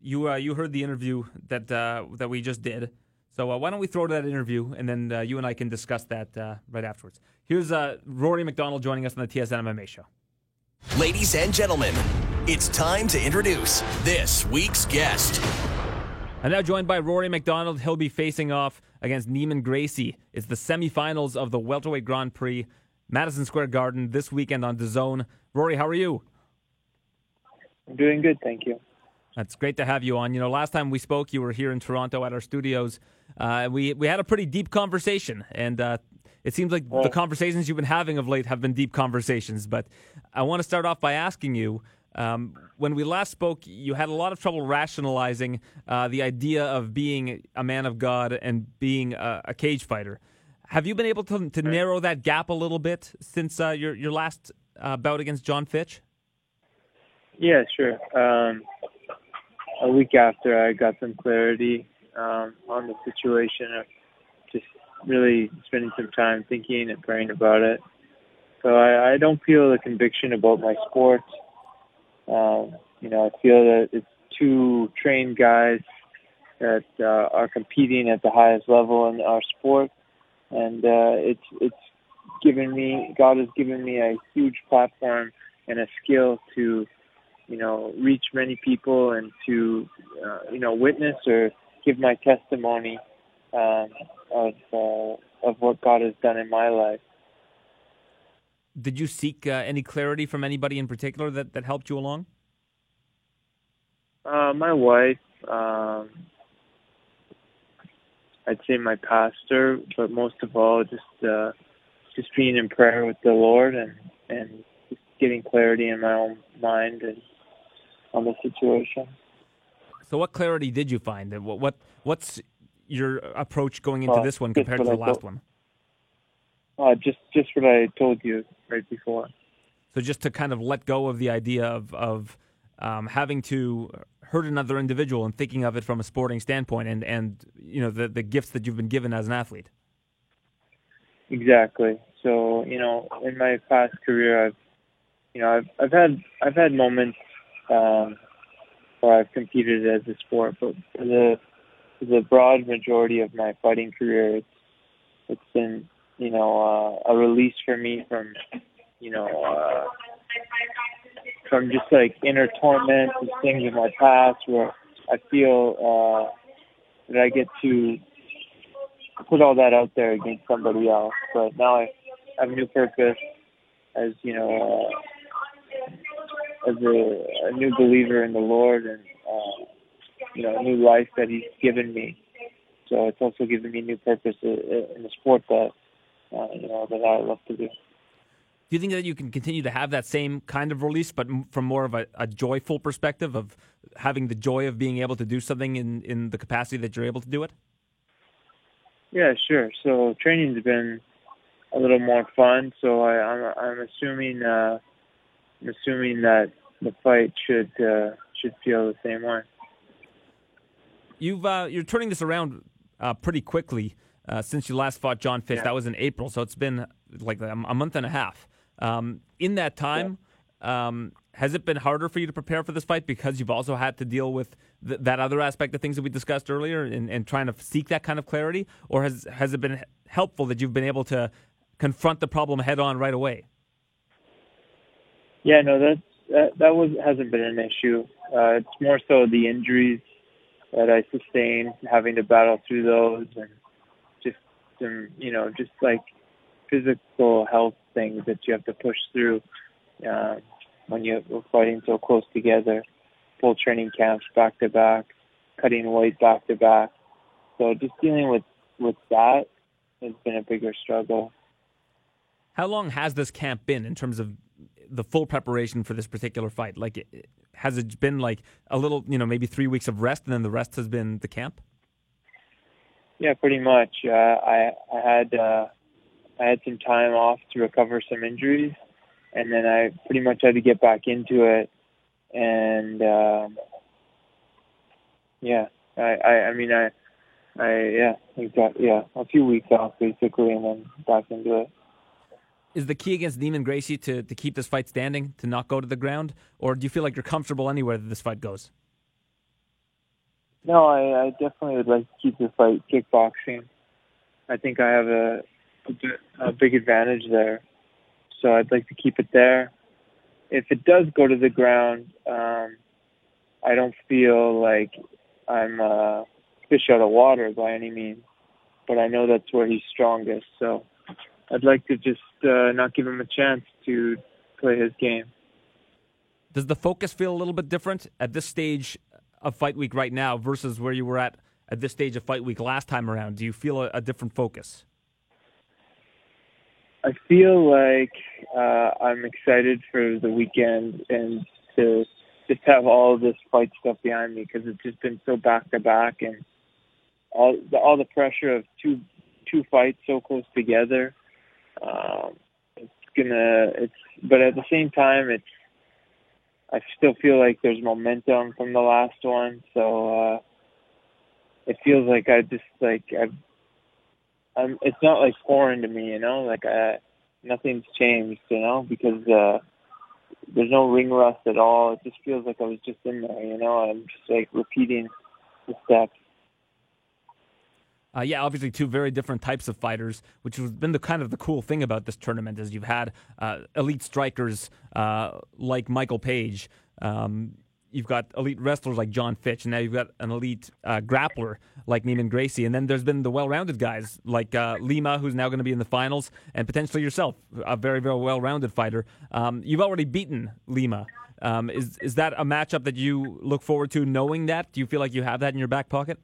you uh, you heard the interview that uh, that we just did. So uh, why don't we throw to that interview and then uh, you and I can discuss that uh, right afterwards. Here's uh, Rory MacDonald joining us on the TSN MMA show. Ladies and gentlemen, it's time to introduce this week's guest. I'm now joined by Rory MacDonald. He'll be facing off against Neiman Gracie. It's the semifinals of the welterweight Grand Prix, Madison Square Garden this weekend on DAZN. Rory, how are you? I'm doing good, thank you. That's great to have you on. You know, last time we spoke, you were here in Toronto at our studios. Uh, we we had a pretty deep conversation, and uh, it seems like the conversations you've been having of late have been deep conversations. But I want to start off by asking you. Um, when we last spoke, you had a lot of trouble rationalizing uh, the idea of being a man of God and being a, a cage fighter. Have you been able to, to narrow that gap a little bit since uh, your your last uh, bout against Jon Fitch? Yeah, sure. Um, a week after I got some clarity um, on the situation, of just really spending some time thinking and praying about it. So I, I don't feel the conviction about my sport. Um, you know, I feel that it's two trained guys that uh, are competing at the highest level in our sport, and uh, it's it's given me God has given me a huge platform and a skill to you know, reach many people and to, uh, you know, witness or give my testimony um, of uh, of what God has done in my life. Did you seek uh, any clarity from anybody in particular that, that helped you along? Uh, my wife, um, I'd say my pastor, but most of all, just uh, just being in prayer with the Lord and and just getting clarity in my own mind and on the situation. So, what clarity did you find? What, what what's your approach going into Well, this one compared to the I last thought. one? Uh, just just what I told you right before. So just to kind of let go of the idea of of um, having to hurt another individual and thinking of it from a sporting standpoint, and and you know the the gifts that you've been given as an athlete. Exactly. So you know, in my past career, I've you know I've I've had I've had moments um, where I've competed as a sport, but for the for the broad majority of my fighting career, it's it's been you know uh, a release for me from you know uh, from just like inner torment and things in my past where I feel uh, that I get to put all that out there against somebody else. But now I have a new purpose as you know uh, as a, a new believer in the Lord and uh, you know a new life that He's given me. So it's also given me new purpose in the sport that uh, you know that I love to do. Do you think that you can continue to have that same kind of release, but from more of a, a, joyful perspective of having the joy of being able to do something in, in the capacity that you're able to do it? Yeah, sure. So training's been a little more fun. So I, I'm, I'm assuming uh, I'm assuming that the fight should uh, should feel the same way. You've uh, you're turning this around uh, pretty quickly uh, since you last fought Jon Fitch. Yeah. That was in April, so it's been like a month and a half. Um, in that time, yeah. um, has it been harder for you to prepare for this fight because you've also had to deal with th- that other aspect of things that we discussed earlier and, and trying to seek that kind of clarity, or has has it been helpful that you've been able to confront the problem head on right away? Yeah, no, that's that that was hasn't been an issue. Uh, it's more so the injuries that I sustained, having to battle through those, and just some, you know, just like physical health things that you have to push through uh, when you're fighting so close together. Full training camps back to back, cutting weight back to back. So just dealing with with that has been a bigger struggle. How long has this camp been in terms of the full preparation for this particular fight? Like, has it been like a little, you know, maybe three weeks of rest, and then the rest has been the camp? Yeah, pretty much. Uh, I I had uh, I had some time off to recover some injuries, and then I pretty much had to get back into it. And um, yeah, I, I I mean I I yeah exactly yeah a few weeks off basically, and then back into it. Is the key against Neiman Gracie to, to keep this fight standing, to not go to the ground, or do you feel like you're comfortable anywhere that this fight goes? No, I, I definitely would like to keep the fight kickboxing. I think I have a a big advantage there. So I'd like to keep it there. If it does go to the ground, um, I don't feel like I'm a fish out of water by any means, but I know that's where he's strongest. So I'd like to just uh, not give him a chance to play his game. Does the focus feel a little bit different at this stage of fight week right now versus where you were at at this stage of fight week last time around? Do you feel a, a different focus? I feel like uh, I'm excited for the weekend and to just have all of this fight stuff behind me because it's just been so back to back and all the, all the pressure of two two fights so close together. Um, it's gonna it's but at the same time it's I still feel like there's momentum from the last one, so uh, it feels like I just like I've um, it's not like foreign to me, you know. Like I, nothing's changed, you know, because uh, there's no ring rust at all. It just feels like I was just in there, you know. I'm just like repeating the steps. Uh, yeah, obviously two very different types of fighters, which has been the kind of the cool thing about this tournament is you've had uh, elite strikers uh, like Michael Page. Um, you've got elite wrestlers like Jon Fitch, and now you've got an elite uh, grappler like Neiman Gracie, and then there's been the well-rounded guys like uh, Lima, who's now going to be in the finals, and potentially yourself, a very, very well-rounded fighter. Um, you've already beaten Lima. Um, is is that a matchup that you look forward to? Knowing that, do you feel like you have that in your back pocket?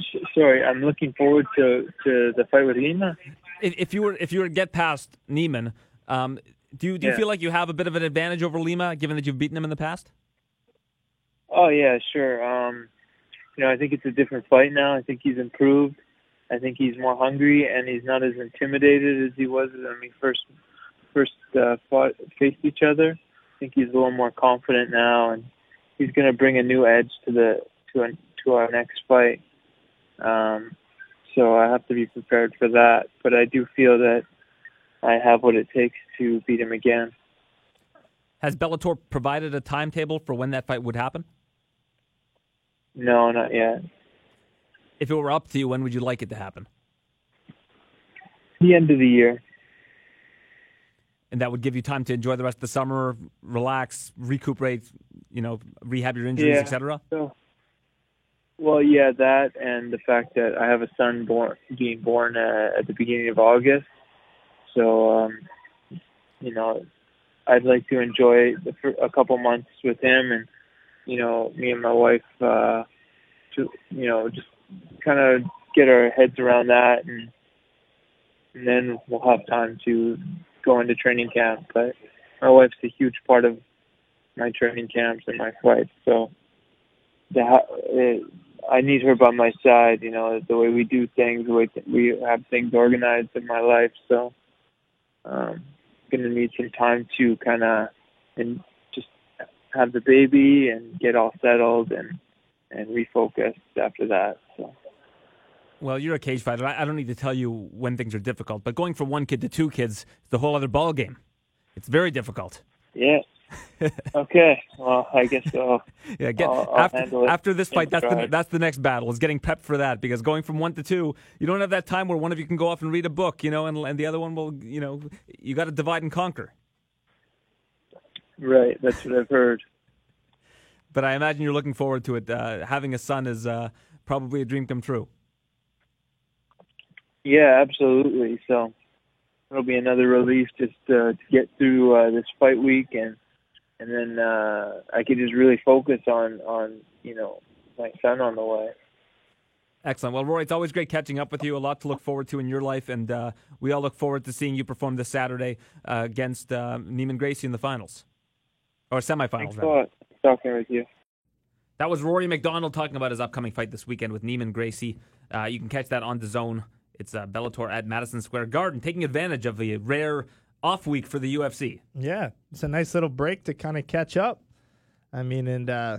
Sorry, I'm looking forward to, to the fight with Lima. If, if you were if you were to get past Neiman, um, do you do you yeah. feel like you have a bit of an advantage over Lima, given that you've beaten him in the past? Oh yeah, sure. Um, you know, I think it's a different fight now. I think he's improved. I think he's more hungry and he's not as intimidated as he was when we first first uh, fought faced each other. I think he's a little more confident now, and he's going to bring a new edge to the to a, to our next fight. Um, so I have to be prepared for that. But I do feel that I have what it takes to beat him again. Has Bellator provided a timetable for when that fight would happen? No, not yet. If it were up to you, when would you like it to happen? The end of the year. And that would give you time to enjoy the rest of the summer, relax, recuperate, you know, rehab your injuries, Yeah. etc. So, well, yeah, that and the fact that I have a son born being born uh, at the beginning of August. So, um, you know, I'd like to enjoy the, a couple months with him, and you know, me and my wife, uh, to you know, just kind of get our heads around that, and and then we'll have time to go into training camp. But my wife's a huge part of my training camps and my fights, so the I need her by my side. You know, the way we do things, the way we have things organized in my life. So, um, gonna need some time to kind of and just have the baby and get all settled and and refocus after that. So. Well, you're a cage fighter. I I don't need to tell you when things are difficult, but going from one kid to two kids is the whole other ball game. It's very difficult. Yeah. okay. Well, I guess so. Yeah, get, I'll- I'll after, after this fight, that's the, that's the next battle. Is getting pepped for that because going from one to two, you don't have that time where one of you can go off and read a book, you know, and and the other one will, you know, you got to divide and conquer. Right. That's what I've heard. But I imagine you're looking forward to it. Uh, having a son is uh, probably a dream come true. Yeah, absolutely. So it'll be another relief just uh, to get through uh, this fight week, and and then uh, I could just really focus on on you know my son on the way. Excellent. Well, Rory, it's always great catching up with you. A lot to look forward to in your life, and uh, we all look forward to seeing you perform this Saturday uh, against uh, Neiman Gracie in the finals or semifinals. Thanks a lot. Talking with you. That was Rory MacDonald talking about his upcoming fight this weekend with Neiman Gracie. Uh, you can catch that on the zone. It's uh, Bellator at Madison Square Garden, taking advantage of the rare off week for the UFC. Yeah, it's a nice little break to kind of catch up. I mean, and uh,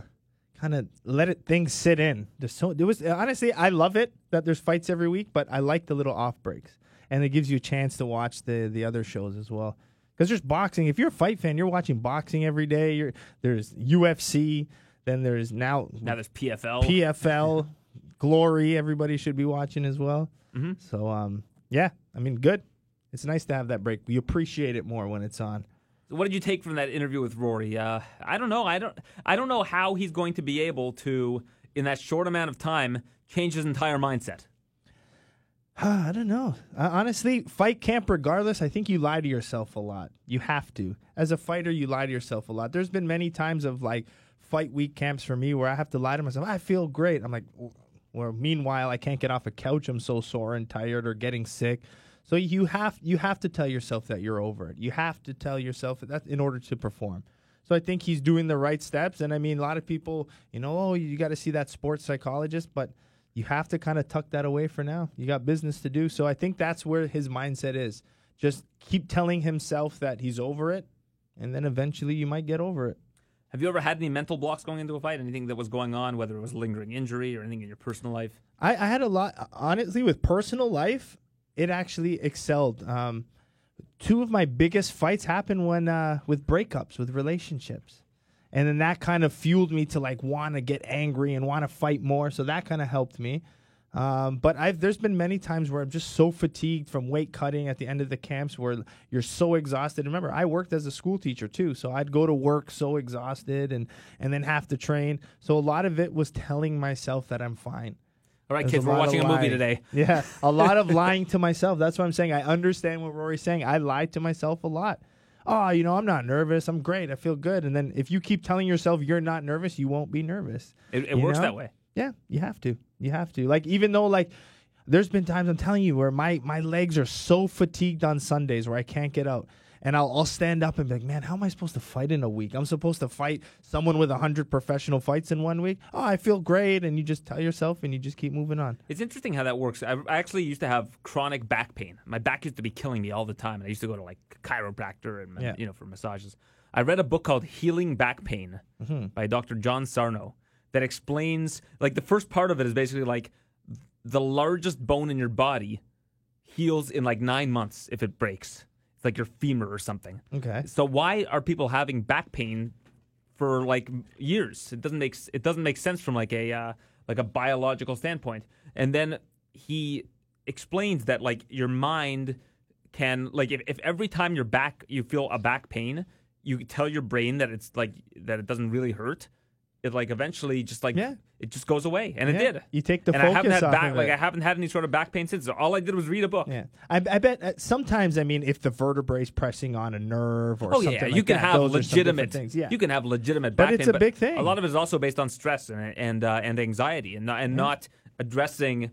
kind of let it things sit in. There's so there was honestly, I love it that there's fights every week, but I like the little off breaks, and it gives you a chance to watch the the other shows as well. Because there's boxing. If you're a fight fan, you're watching boxing every day. You're, there's UFC. Then there's now Now there's PFL. PFL, Glory. Everybody should be watching as well. Mm-hmm. So um, yeah, I mean, good. It's nice to have that break. We appreciate it more when it's on. what did you take from that interview with Rory? Uh, I don't know. I don't. I don't know how he's going to be able to, in that short amount of time, change his entire mindset. I don't know. Uh, honestly, fight camp regardless, I think you lie to yourself a lot. You have to. As a fighter, you lie to yourself a lot. There's been many times of like fight week camps for me where I have to lie to myself. I feel great. I'm like, w- or meanwhile, I can't get off a couch. I'm so sore and tired or getting sick. So you have you have to tell yourself that you're over it. You have to tell yourself that in order to perform. So I think he's doing the right steps. And I mean, a lot of people, you know, oh, you got to see that sports psychologist, but you have to kind of tuck that away for now. You got business to do. So I think that's where his mindset is. Just keep telling himself that he's over it, and then eventually you might get over it. Have you ever had any mental blocks going into a fight? Anything that was going on, whether it was lingering injury or anything in your personal life? I, I had a lot, honestly, with personal life, it actually excelled. Um, two of my biggest fights happened when uh, with breakups, with relationships. And then that kind of fueled me to like want to get angry and want to fight more. So that kind of helped me. Um, but I've there's been many times where I'm just so fatigued from weight cutting at the end of the camps where you're so exhausted. Remember, I worked as a school teacher too, so I'd go to work so exhausted and and then have to train. So a lot of it was telling myself that I'm fine. All right, kids, we're watching a movie lying. today. Yeah, a lot of lying to myself. That's what I'm saying. I understand what Rory's saying. I lied to myself a lot. Oh, you know, I'm not nervous. I'm great. I feel good. And then if you keep telling yourself you're not nervous, you won't be nervous. It, it works know? that way. Yeah, you have to. You have to. Like even though like there's been times I'm telling you where my my legs are so fatigued on Sundays where I can't get out. And I'll, I'll stand up and be like, man, how am I supposed to fight in a week? I'm supposed to fight someone with 100 professional fights in one week. Oh, I feel great. And you just tell yourself and you just keep moving on. It's interesting how that works. I I actually used to have chronic back pain. My back used to be killing me all the time, and I used to go to like chiropractor and Yeah. you know for massages. I read a book called Healing Back Pain Mm-hmm. by Dr. John Sarno that explains like the first part of it is basically like the largest bone in your body heals in like nine months if it breaks. It's like your femur or something. Okay. So why are people having back pain for like years? It doesn't make it doesn't make sense from like a uh, like a biological standpoint. And then he explains that like your mind can like if, if every time you're back you feel a back pain, you tell your brain that it's like that it doesn't really hurt. It like eventually just like Yeah. it just goes away, and it did. You take the and I haven't had off back of like. I haven't had any sort of back pain since. All I did was read a book. Yeah, I, I bet uh, sometimes. I mean, if the vertebrae's pressing on a nerve or Oh something yeah, like you can that, have those are some different legitimate things. Yeah, You can have legitimate But it's pain, a big thing. A lot of it is also based on stress and and uh, and anxiety, and not, and not addressing.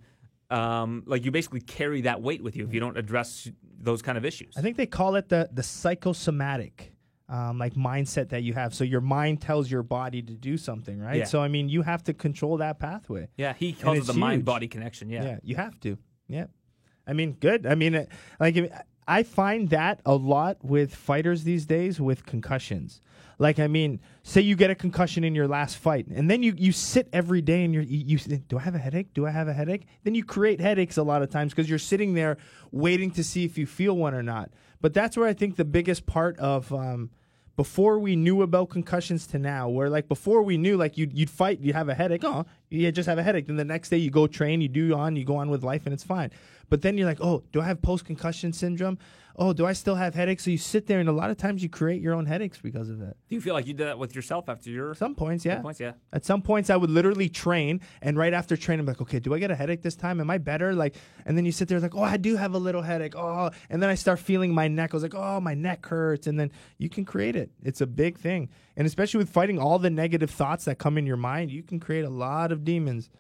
Um, like you basically carry that weight with you if you don't address those kind of issues. I think they call it the the psychosomatic. Um, like mindset that you have, so your mind tells your body to do something, right? Yeah. So I mean, you have to control that pathway. yeah, he calls it the mind-body connection. Yeah. Yeah, you have to. Yeah. I mean, good. I mean, like I find that a lot with fighters these days with concussions. Like, I mean, say you get a concussion in your last fight, and then you, you sit every day and you're, you, you do I have a headache? Do I have a headache? Then you create headaches a lot of times because you're sitting there waiting to see if you feel one or not. But that's where I think the biggest part of um, before we knew about concussions to now, where like before we knew like you'd, you'd fight, you have a headache, oh, you just have a headache. Then the next day you go train, you do on, you go on with life and it's fine. But then you're like, oh, do I have post concussion syndrome? Oh, do I still have headaches? So you sit there and a lot of times you create your own headaches because of it. Do you feel like you did that with yourself after your Some points, yeah. points? Yeah. At some points, I would literally train, and right after training, I'm like, okay, do I get a headache this time? Am I better? Like, and then you sit there like, oh, I do have a little headache. Oh, and then I start feeling my neck. I was like, oh, my neck hurts, and then you can create it. It's a big thing, and especially with fighting all the negative thoughts that come in your mind, you can create a lot of demons.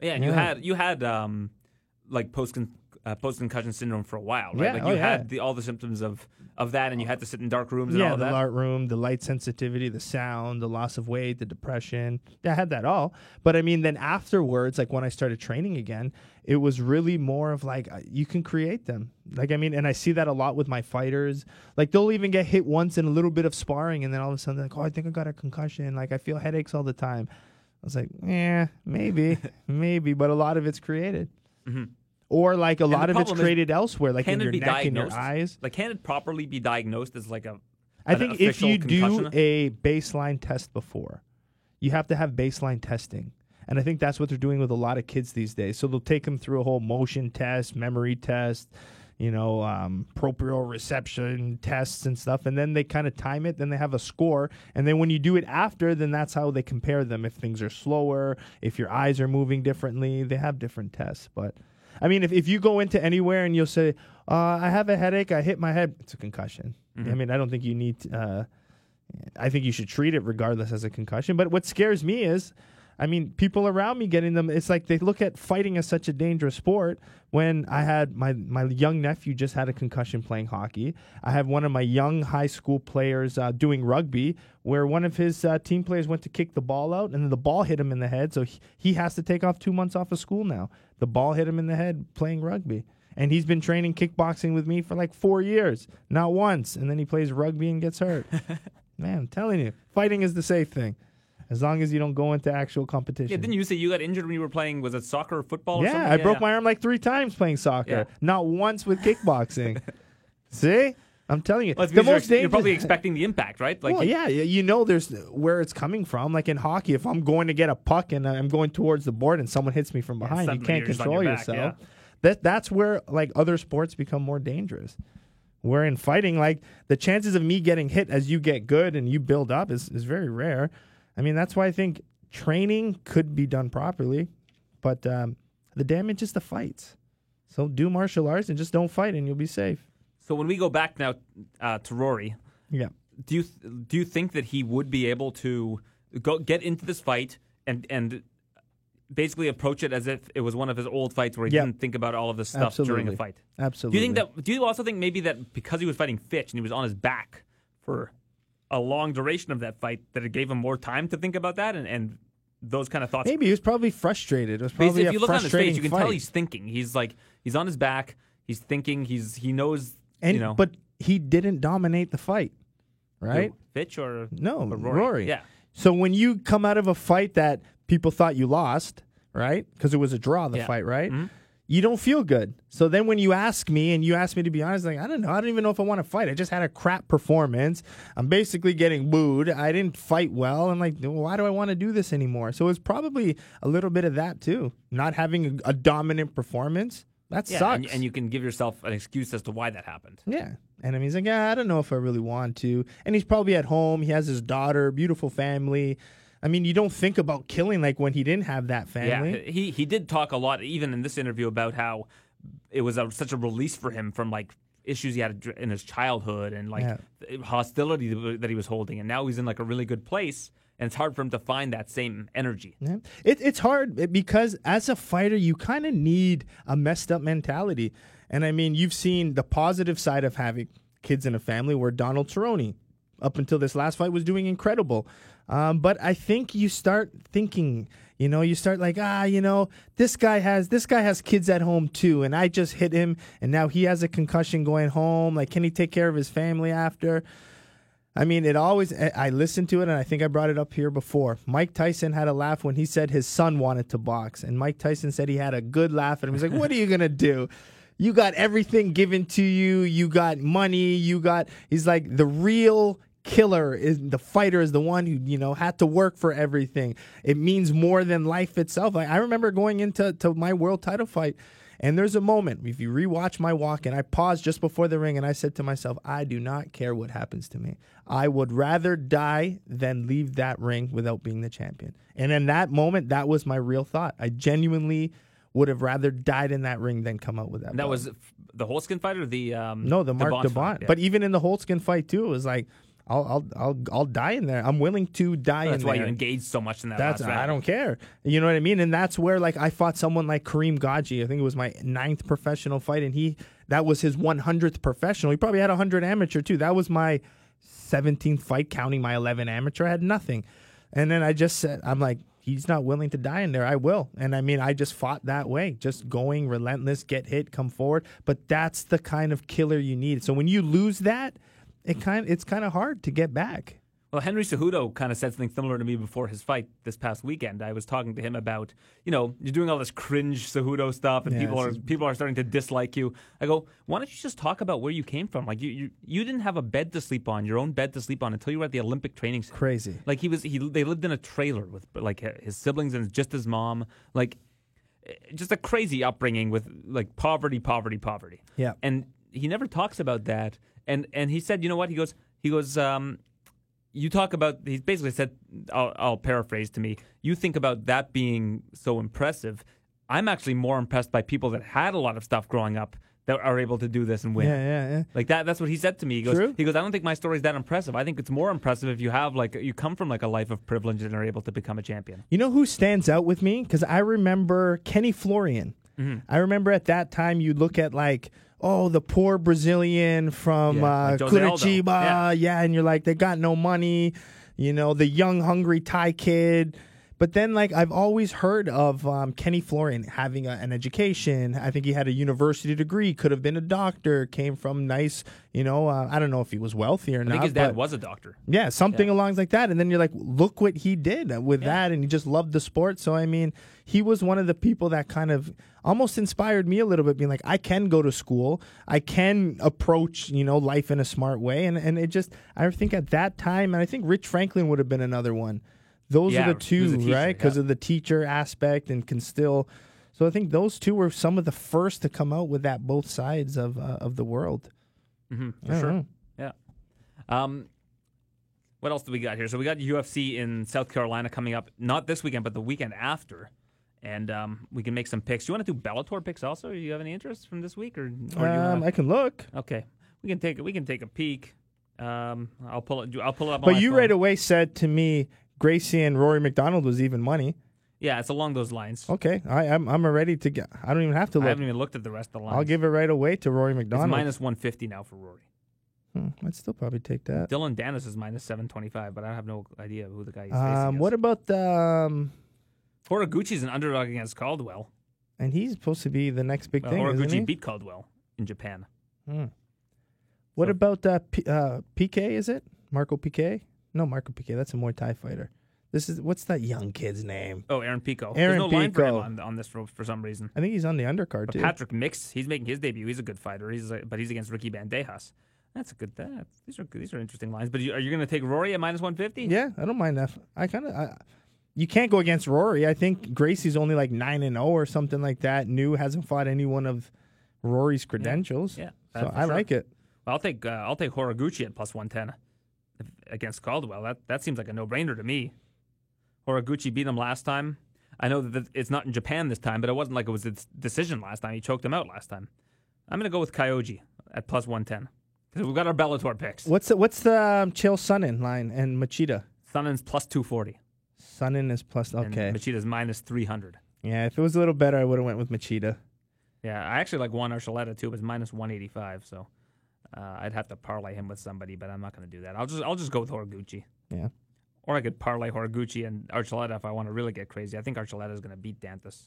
Yeah, and you had you had um like post uh, post concussion syndrome for a while, right? Yeah, Like oh, you yeah. had the, all the symptoms of of that, and you had to sit in dark rooms and yeah, all of the that. light room, the light sensitivity, the sound, the loss of weight, the depression. Yeah, I had that all. But I mean, then afterwards, like when I started training again, it was really more of like uh, you can create them. Like I mean, and I see that a lot with my fighters. Like they'll even get hit once in a little bit of sparring, and then all of a sudden, they're like, oh, I think I got a concussion. Like I feel headaches all the time. I was like, yeah, maybe, maybe, but a lot of it's created. Or like a lot of it's created elsewhere, like in your neck and your eyes. Like, can it properly be diagnosed as like a? I think if you do a baseline test before, you have to have baseline testing. And I think that's what they're doing with a lot of kids these days. So they'll take them through a whole motion test, memory test, you know, um, proprioception tests and stuff. And then they kind of time it. Then they have a score. And then when you do it after, then that's how they compare them. If things are slower, if your eyes are moving differently, they have different tests. But I mean, if, if you go into anywhere and you'll say, uh, I have a headache, I hit my head, it's a concussion. I mean, I don't think you need. Uh, I think you should treat it regardless as a concussion. But what scares me is, I mean, people around me getting them. It's like they look at fighting as such a dangerous sport. When I had my my young nephew just had a concussion playing hockey. I have one of my young high school players uh, doing rugby, where one of his uh, team players went to kick the ball out, and then the ball hit him in the head. So he, he has to take off two months off of school now. The ball hit him in the head playing rugby. And he's been training kickboxing with me for like four years, not once. And then he plays rugby and gets hurt. Man, I'm telling you, fighting is the safe thing, as long as you don't go into actual competition. Yeah, didn't you say you got injured when you were playing? Was it soccer or football? or Yeah? I broke my arm like three times playing soccer, Yeah. not once with kickboxing. See, I'm telling you, Well, the you're, most ex- you're probably expecting the impact, right? Like, well, yeah, you know, there's where it's coming from. Like in hockey, if I'm going to get a puck and I'm going towards the board and someone hits me from behind, you can't you're control your back, yourself. yeah. That that's where like other sports become more dangerous. Where in fighting, like the chances of me getting hit as you get good and you build up is, is very rare. I mean, that's why I think training could be done properly, but um, the damage is the fights. So do martial arts and just don't fight, and you'll be safe. so when we go back now uh, to Rory, Yeah. do you do you think that he would be able to go get into this fight and and basically approach it as if it was one of his old fights where he Yep. didn't think about all of this stuff during a fight. Absolutely. Do you think that? Do you also think maybe that because he was fighting Fitch and he was on his back for a long duration of that fight, that it gave him more time to think about that and, and those kind of thoughts? maybe he was probably frustrated? It was Because probably if a you look on his face, you can fight. tell he's thinking. He's like he's on his back. He's thinking. He's he knows. and you know, but he didn't dominate the fight, right? Fitch or No, or Rory. Rory. Yeah. So when you come out of a fight that people thought you lost, right? Because it was a draw, the Yeah. fight, right? Mhm. You don't feel good. So then when you ask me and you ask me to be honest, like, I don't know. I don't even know if I want to fight. I just had a crap performance. I'm basically getting booed. I didn't fight well. I'm like, why do I want to do this anymore? So it's probably a little bit of that too. Not having a, a dominant performance. That Yeah, sucks. and, and you can give yourself an excuse as to why that happened. Yeah. And I mean, he's like, yeah, I don't know if I really want to. And he's probably at home. He has his daughter, beautiful family. I mean, you don't think about killing like when he didn't have that family. Yeah, he he did talk a lot, even in this interview, about how it was a, such a release for him from like issues he had in his childhood and like Yeah. hostility that he was holding, and now he's in like a really good place, and it's hard for him to find that same energy. Yeah. It, it's hard because as a fighter, you kind of need a messed up mentality. And I mean, you've seen the positive side of having kids in a family where Donald Cerrone, up until this last fight, was doing incredible. Um, but I think you start thinking, you know, you start like, ah, you know, this guy has this guy has kids at home too, and I just hit him, and now he has a concussion going home. Like, can he take care of his family after? I mean, it always, I listened to it and I think I brought it up here before. Mike Tyson had a laugh when he said his son wanted to box. And Mike Tyson said he had a good laugh at him. He's like, What are you to do? You got everything given to you. You got money. You got, he's like, the real killer is the fighter is the one who, you know, had to work for everything. It means more than life itself. I, I remember going into to my world title fight. And there's a moment, if you rewatch my walk, and I paused just before the ring and I said to myself, I do not care what happens to me. I would rather die than leave that ring without being the champion. And in that moment, that was my real thought. I genuinely would have rather died in that ring than come out with that. That belt. was the Holskin fight or the um, no, the Mark fight? Yeah. But even in the Holtzkin fight too, it was like, I'll, I'll, I'll, I'll die in there. I'm willing to die in there. that's in why there. you engaged so much in that. That's. I don't care. You know what I mean? And that's where like I fought someone like Karim Ghajji. I think it was my ninth professional fight, and he that was his 100th professional. He probably had 100 amateur too. That was my 17th fight, counting my 11 amateur. I had nothing, and then I just said, I'm like. He's not willing to die in there. I will. And I mean, I just fought that way, just going relentless, get hit, come forward. But that's the kind of killer you need. So when you lose that, it kind it's kind of hard to get back. Well, Henry Cejudo kind of said something similar to me before his fight this past weekend. I was talking to him about, you know, you're doing all this cringe Cejudo stuff, and Yeah, people are people are starting to dislike you. I go, why don't you just talk about where you came from? Like you, you, you didn't have a bed to sleep on, your own bed to sleep on, until you were at the Olympic training center. Crazy. Like he was, he they lived in a trailer with like his siblings and just his mom. Like eh, just a crazy upbringing with like poverty, poverty, poverty. Yeah. And he never talks about that. And and he said, you know what? He goes, he goes, um, you talk about. He basically said, I'll, I'll paraphrase to me. You think about that being so impressive. I'm actually more impressed by people that had a lot of stuff growing up that are able to do this and win. Yeah, yeah, yeah. Like that. That's what he said to me. He goes. True. He goes. I don't think my story is that impressive. I think it's more impressive if you have like you come from like a life of privilege and are able to become a champion. You know who stands out with me? Because I remember Kenny Florian. Mm-hmm. I remember at that time you look at like, oh, the poor Brazilian from Yeah, uh, like Curitiba. Yeah. Yeah. and you're like, they got no money. You know, the young, hungry Thai kid. But then, like, I've always heard of um, Kenny Florian having a, an education. I think he had a university degree, could have been a doctor, came from nice, you know, uh, I don't know if he was wealthy or I not. think his dad was a doctor. yeah, something along like that. And then you're like, look what he did with that. And he just loved the sport. So, I mean, he was one of the people that kind of almost inspired me a little bit, being like, I can go to school. I can approach, you know, life in a smart way. And, and it just, I think at that time, and I think Rich Franklin would have been another one. Those Yeah, are the two, teacher, right? Because yeah. of the teacher aspect and can still. So I think those two were some of the first to come out with that both sides of uh, of the world. Mm-hmm, for sure. know. Yeah. Um, what else do we got here? So we got UFC in South Carolina coming up, not this weekend, but the weekend after, and um, we can make some picks. Do you want to do Bellator picks also? Do you have any interest from this week, or, or Um, wanna- I can look. okay, we can take we can take a peek. Um, I'll pull it. I'll pull it up. on But you phone. right away said to me Gracie and Rory MacDonald was even money. Yeah, it's along those lines. Okay, I, I'm I'm ready to get. I don't even have to I look. haven't even looked at the rest of the lines. I'll give it right away to Rory it's MacDonald. minus 150 now for Rory. Hmm, I'd still probably take that. Dillon Danis is minus 725, but I have no idea who the guy is. Um, what about the? Um, Horiguchi's an underdog against Caldwell. and he's supposed to be the next big Well, thing, isn't he? beat Caldwell in Japan. What So- about uh, P- uh, PK? Is it Marco PK? No, Marco PK. That's a Muay Thai fighter. This is what's that young kid's name? Oh, Aaron Pico. Aaron There's no line for him Pico. on, on this for, for some reason. I think he's on the undercard But too. Patrick Mix, he's making his debut. He's a good fighter. He's a, but he's against Ricky Bandejas. That's a good. That, these are good- these are interesting lines. But you, are you going to take Rory at minus 150? yeah, I don't mind that. I kind of. You can't go against Rory. I think Gracie's only like nine and zero or something like that. New hasn't fought any one of Rory's credentials. Yeah, so for I sure. like it. Well, I'll take uh, I'll take Horiguchi at plus 110 if- against Caldwell. That that seems like a no brainer to me. Horiguchi beat him last time. I know that it's not in Japan this time, but it wasn't like it was a decision last time. He choked him out last time. I'm going to go with Kyoji at plus 110 because we've got our Bellator picks. What's the, what's the um, Chael Sonnen line and Machida? Sonnen's plus 240. Sonnen is plus. Okay. And Machida's minus 300. yeah, if it was a little better, I would have went with Machida. Yeah, I actually like Juan Archuleta too, but it's minus 185. So uh, I'd have to parlay him with somebody, but I'm not going to do that. I'll just I'll just go with Horiguchi. Yeah. Or I could parlay Horiguchi and Archuleta if I want to really get crazy. I think Archuleta is going to beat Dantas.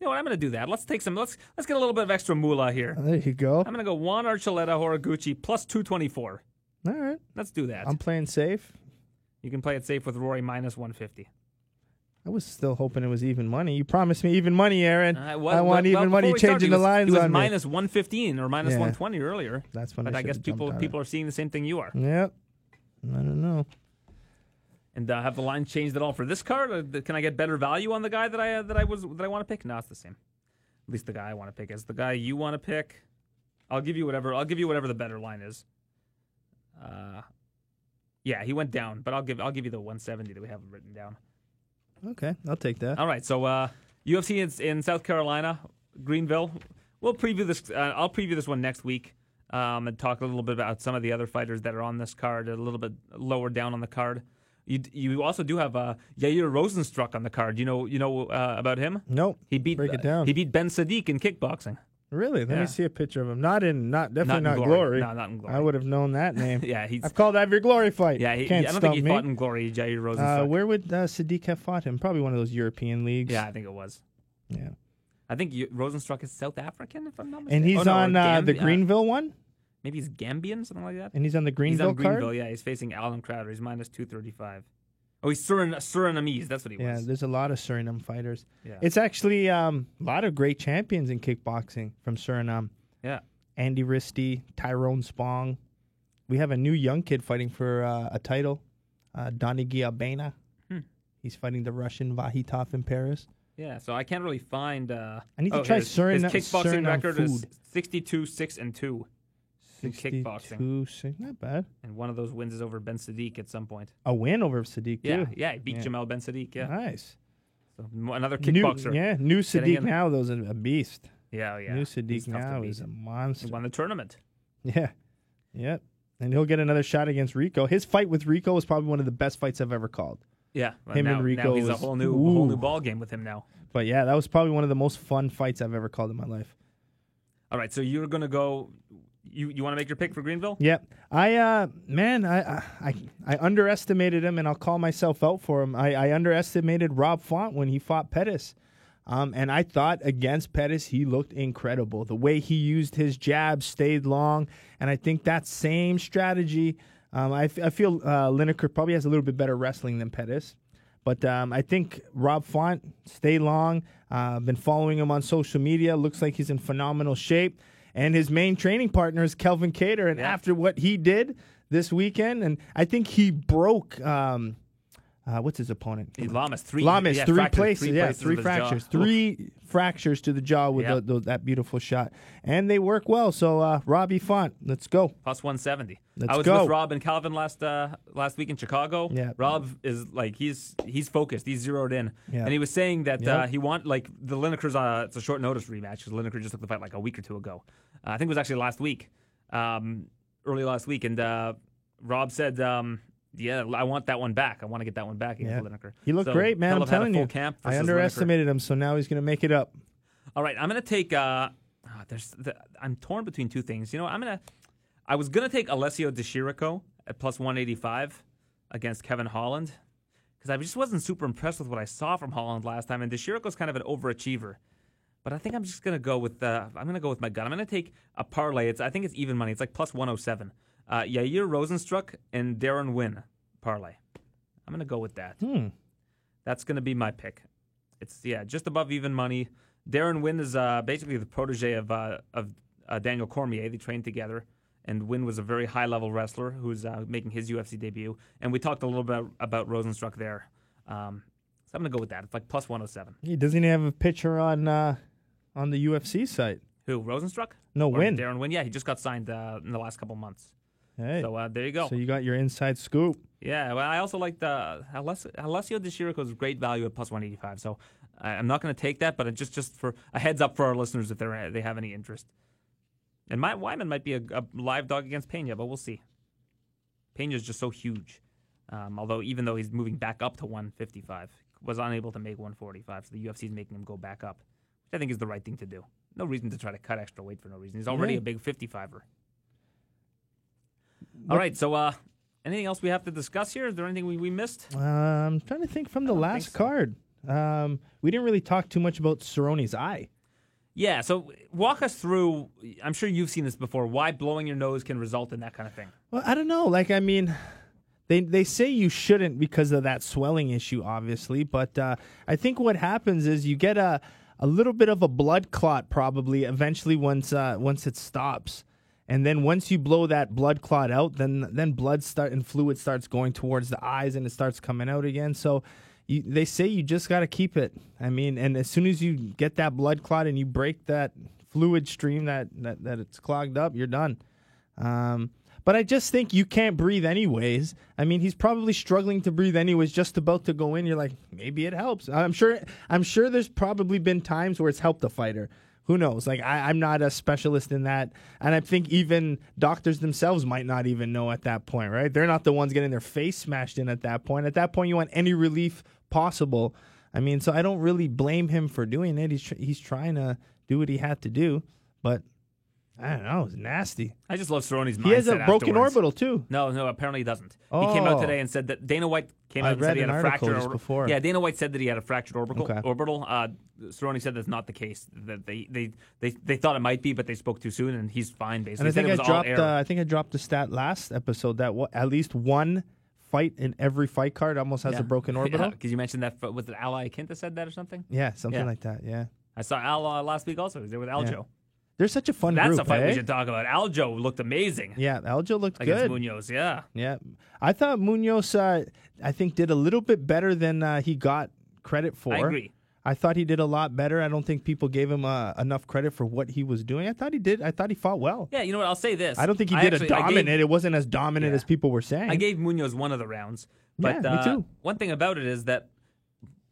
You know what? I'm going to do that. Let's take some. Let's let's get a little bit of extra moolah here. There you go. I'm going to go Juan Archuleta Horiguchi plus 224. All right. Let's do that. I'm playing safe. you can play it safe with Rory minus 150. I was still hoping it was even money. You promised me even money, Aaron. Uh, well- I want well, even before money changing he the was- lines was on minus 115 or minus Yeah. 120 earlier. That's when But I, I guess people people are seeing the same thing you are. Yep. I don't know. And uh, have the line changed at all for this card? Or can I get better value on the guy that I uh, that I was that I want to pick? No, it's the same. At least the guy I want to pick is the guy you want to pick. I'll give you whatever. I'll give you whatever the better line is. Uh, yeah, he went down, but I'll give I'll give you the 170 that we have written down. Okay, I'll take that. All right, so uh, UFC is in South Carolina, Greenville. We'll preview this. Uh, I'll preview this one next week um, and talk a little bit about some of the other fighters that are on this card, a little bit lower down on the card. You you also do have uh, Yair Rozenstruik on the card. You know you know uh, about him. Nope. He beat Break it down. He beat Ben Saddik in kickboxing. Really? Let Yeah. me see a picture of him. Not in, not definitely Not in glory. No, not in Glory. I would have known that name. Yeah, he's I've called every glory fight. yeah. He, Can't I don't stump think he me. fought in Glory. Yair Rozenstruik. uh, where would uh, Saddik have fought him? Probably one of those European leagues. yeah, I think it was. Yeah. I think you, Rozenstruik is South African, if I'm not mistaken. And he's Oh, no, or on uh, the Gambi- Greenville one. maybe he's Gambian, something like that. And he's on the He's Greenville on card. Greenville, yeah. He's facing Allen Crowder. He's minus 235. Oh, he's Surin- Surinamese. That's what he was. Yeah, was. there's a lot of Suriname fighters. Yeah. It's actually um, a lot of great champions in kickboxing from Suriname. yeah. Andy Ristie, Tyrone Spong. We have a new young kid fighting for uh, a title, uh, Donegi Abena. Hmm. He's fighting the Russian Vakhitov in Paris. Yeah, so I can't really find. Uh, I need to oh, try here it is. Suriname- His kickboxing Suriname record is 62 6 and 2 in kickboxing. 62, six- Not bad. And one of those wins is over Ben Saddik at some point. A win over Saddik, Yeah, too. yeah. He beat Yeah. Jamal Ben Saddik. Yeah. Nice. So another New, kickboxer. yeah, new Saddik now, though, is a beast. yeah. yeah. New Saddik now is a He monster. won the tournament. Yeah. Yep. And he'll get another shot against Rico. His fight with Rico was probably one of the best fights I've ever called. Yeah. well, Him now, and Rico Now he's a whole new, whole new ball game with him now. But yeah, that was probably one of the most fun fights I've ever called in my life. All right, so you're gonna go. You you want to make your pick for Greenville? Yep. I uh man, I I I underestimated him and I'll call myself out for him. I, I underestimated Rob Font when he fought Pettis. Um, and I thought against Pettis he looked incredible. The way he used his jab stayed long, and I think that same strategy. Um, I, I feel uh, Lineker probably has a little bit better wrestling than Pettis, but um, I think Rob Font stay long. Uh, been following him on social media. Looks like he's in phenomenal shape, and his main training partner is Calvin Kattar. And Yeah. after what he did this weekend, and I think he broke. Um, uh, what's his opponent? Lamas three. Lamas, yeah, three fractured places, three yeah, places three fractures, three fractures to the jaw with Yep. the, the, that beautiful shot, and they work well. So, uh, Robbie Font, let's go. plus 170. Let's I was go. with Rob and Calvin last uh, last week in Chicago. Yeah. Rob is like he's he's focused. He's zeroed in, Yeah. and he was saying that Yep. uh, he want like the Lineker's uh, it's a short notice rematch because Lineker just took the fight like a week or two ago. Uh, I think it was actually last week, um, early last week, and uh, Rob said. Um, Yeah, I want that one back. I want to get that one back against Yeah. Lineker. He looked So, great, man. I'm Philip had a telling you. Camp I versus Lineker. underestimated him, so now he's going to make it up. All right, I'm gonna take. Uh, ah, there's. The, I'm torn between two things. You know, I'm gonna. I was gonna take Alessio De Chirico at plus 185 against Kevin Holland because I just wasn't super impressed with what I saw from Holland last time, and De Chirico's kind of an overachiever. But I think I'm just gonna go with. Uh, I'm gonna go with my gut. I'm gonna take a parlay. It's. I think it's even money. It's like plus 107. Uh, Yair Rozenstruik and Deron Winn parlay. I'm gonna go with that. Hmm. That's going to be my pick. It's yeah, just above even money. Deron Winn is uh, basically the protege of uh, of uh, Daniel Cormier. They trained together, and Winn was a very high level wrestler who's uh, making his UFC debut. And we talked a little bit about Rozenstruik there. Um, so I'm going to go with that. It's like plus 107. He doesn't even have a picture on uh, on the UFC site. Who Rozenstruik? No Or win. Deron Winn. Yeah, he just got signed uh, in the last couple months. Hey, So uh, there you go. so you got your inside scoop. Yeah, well, I also like the Alessio, Alessio De Chirico's great value at plus 185. So I'm not going to take that, but just just for a heads up for our listeners if they they have any interest. And my Wiman might be a, a live dog against Pena, but we'll see. Pena's just so huge. Um, although even though he's moving back up to 155, was unable to make 145, so the UFC is making him go back up, which I think is the right thing to do. No reason to try to cut extra weight for no reason. He's already Yeah. a big 55er. All right, so uh, anything else we have to discuss here? Is there anything we, we missed? Uh, I'm trying to think from the last so. card. Um, we didn't really talk too much about Cerrone's eye. Yeah, so walk us through. I'm sure you've seen this before. Why blowing your nose can result in that kind of thing. Well, I don't know. Like, I mean, they they say you shouldn't because of that swelling issue, obviously. But uh, I think what happens is you get a a little bit of a blood clot probably eventually once uh, once it stops. And then once you blow that blood clot out, then then blood start and fluid starts going towards the eyes and it starts coming out again. So you, they say you just got to keep it. I mean, and as soon as you get that blood clot and you break that fluid stream that that, that it's clogged up, you're done. Um, but I just think you can't breathe anyways. I mean, he's probably struggling to breathe anyways, just about to go in. You're like, maybe it helps. I'm sure. I'm sure there's probably been times where it's helped a fighter. Who knows? Like I, I'm not a specialist in that, and I think even doctors themselves might not even know at that point, right? They're not the ones getting their face smashed in at that point. At that point, you want any relief possible. I mean, so I don't really blame him for doing it. He's tr- he's trying to do what he had to do, but I don't know. It's nasty. I just love Cerrone's mindset. He has a broken afterwards. orbital too. No, no, apparently he doesn't. He came out Oh. today and said that Dana White came I out and said he had a fractured just or- before. Yeah, Dana White said that he had a fractured orbital. Okay. Orbital. Uh, Cerrone said that's not the case. That they, they they they thought it might be, but they spoke too soon, and he's fine. Basically, And I think I dropped. Uh, I think I dropped the stat last episode that wa- at least one fight in every fight card almost has a broken orbital. Because you mentioned that was it Al Iaquinta said that or something. Yeah, something Yeah. like that. Yeah, I saw Al uh, last week also. He was there with Aljo. They're such a fun group. That's group. a fight eh? we should talk about. Aljo looked amazing Yeah, Aljo looked against good. Munhoz. Yeah. Yeah, I thought Munhoz. Uh, I think did a little bit better than uh, he got credit for. I agree. I thought he did a lot better. I don't think people gave him uh, enough credit for what he was doing. I thought he did. I thought he fought well. Yeah, you know what? I'll say this. I don't think he did actually- a I gave- dominant. it wasn't as dominant Yeah. as people were saying. I gave Munhoz one of the rounds. But Yeah, me uh, too. one thing about it is that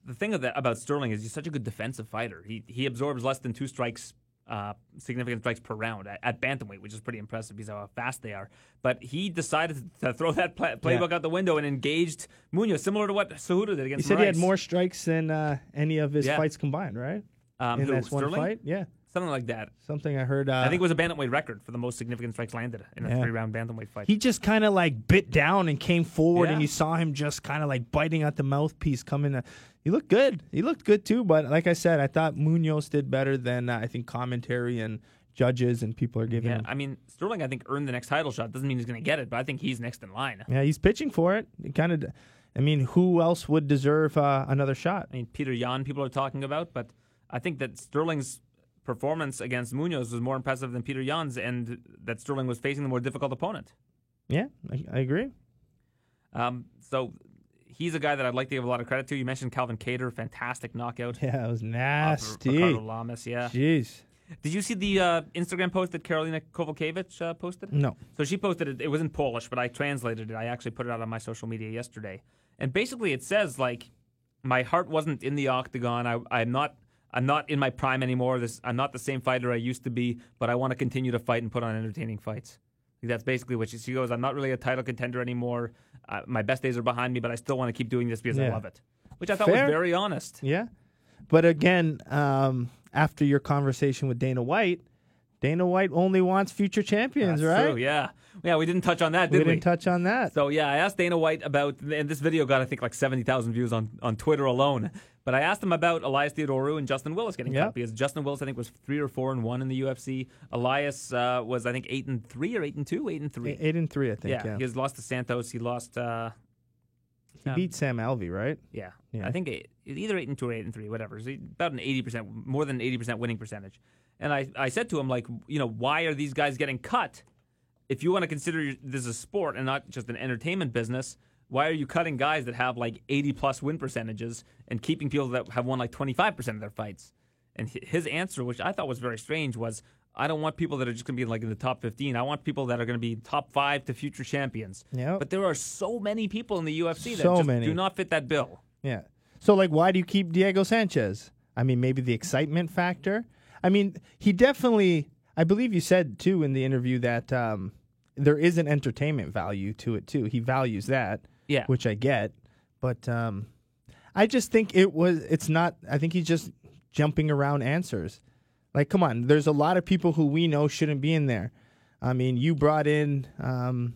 the thing of that, about Sterling is he's such a good defensive fighter. He he absorbs less than two strikes, uh, significant strikes per round at, at bantamweight, which is pretty impressive because of how fast they are. But he decided to throw that play, playbook out the window and engaged Munhoz, similar to what Cejudo did against. he said he had more strikes than uh, any of his Yeah. fights combined, right? um, in who, this one fight. Yeah, something like that. something I heard. Uh, I think it was a bantamweight record for the most significant strikes landed in a Yeah. three-round bantamweight fight. he just kind of like bit down and came forward, Yeah. and you saw him just kind of like biting at the mouthpiece, coming. To, he looked good. He looked good too. But like I said, I thought Munhoz did better than uh, I think commentary and judges and people are giving yeah, him. I mean Sterling, I think earned the next title shot. Doesn't mean he's going to get it, but I think he's next in line. Yeah, he's pitching for it. Kind of. I mean, who else would deserve uh, another shot? I mean, Peter Yan, people are talking about, but I think that Sterling's performance against Munhoz was more impressive than Peter Yan's, and that Sterling was facing the more difficult opponent. Yeah, I, I agree. Um, so he's a guy that I'd like to give a lot of credit to. You mentioned Calvin Kattar, fantastic knockout. Yeah, it was nasty. Ricardo Lamas, yeah. Jeez. Did you see the uh, Instagram post that Karolina Kowalkiewicz uh, posted? No. So she posted it. It was in Polish, but I translated it. I actually put it out on my social media yesterday. And basically, it says like, my heart wasn't in the octagon. I, I'm not. I'm not in my prime anymore. This, I'm not the same fighter I used to be, but I want to continue to fight and put on entertaining fights. That's basically what she, she goes. I'm not really a title contender anymore. Uh, my best days are behind me, but I still want to keep doing this because I love it. Which I thought Fair. was very honest. Yeah. But again, um, after your conversation with Dana White, Dana White only wants future champions, That's right? true. Yeah, yeah. We didn't touch on that, We did we? didn't touch on that. So yeah, I asked Dana White about, and this video got I think like seventy thousand views on, on Twitter alone. But I asked him about Elias Theodorou and Justin Willis getting Yeah. cut because Justin Willis I think was three or four and one in the UFC. Elias uh, was I think eight and three or eight and two, eight and three. Eight and three, I think. yeah, Yeah, he has lost to Santos. He lost. Uh, he beat Sam Alvey, right? yeah, Yeah. I think eight, either eight and two or eight and three, whatever. So about an eighty percent, more than eighty percent winning percentage. And I, I said to him like, you know, why are these guys getting cut? If you want to consider this a sport and not just an entertainment business, why are you cutting guys that have like eighty plus win percentages and keeping people that have won like twenty five percent of their fights? And his answer, which I thought was very strange, was. I don't want people that are just going to be like in the top 15. I want people that are going to be top five to future champions. Yep. But there are so many people in the UFC that So just many. do not fit that bill. Yeah. So, like, why do you keep Diego Sanchez? I mean, maybe the excitement factor. I mean, he definitely. I believe you said too in the interview that um, there is an entertainment value to it too. He values that, Yeah. which I get. But um, I just think it was. It's not. I think he's just jumping around answers. Like, come on. There's a lot of people who we know shouldn't be in there. I mean, you brought in, um,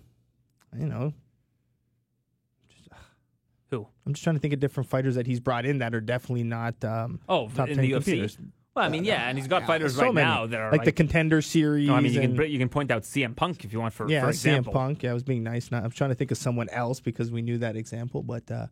you know, Who? I'm just trying to think of different fighters that he's brought in that are definitely not. Um, Oh, top in 10 the UFC. Well, I mean, yeah, and he's got fighters So right many. now that are like, like, the contender series. no, I mean, you can and- br- you can point out CM Punk if you want for yeah, for CM. Punk. Yeah, I was being nice. Not, I'm trying to think of someone else because we knew that example. But uh,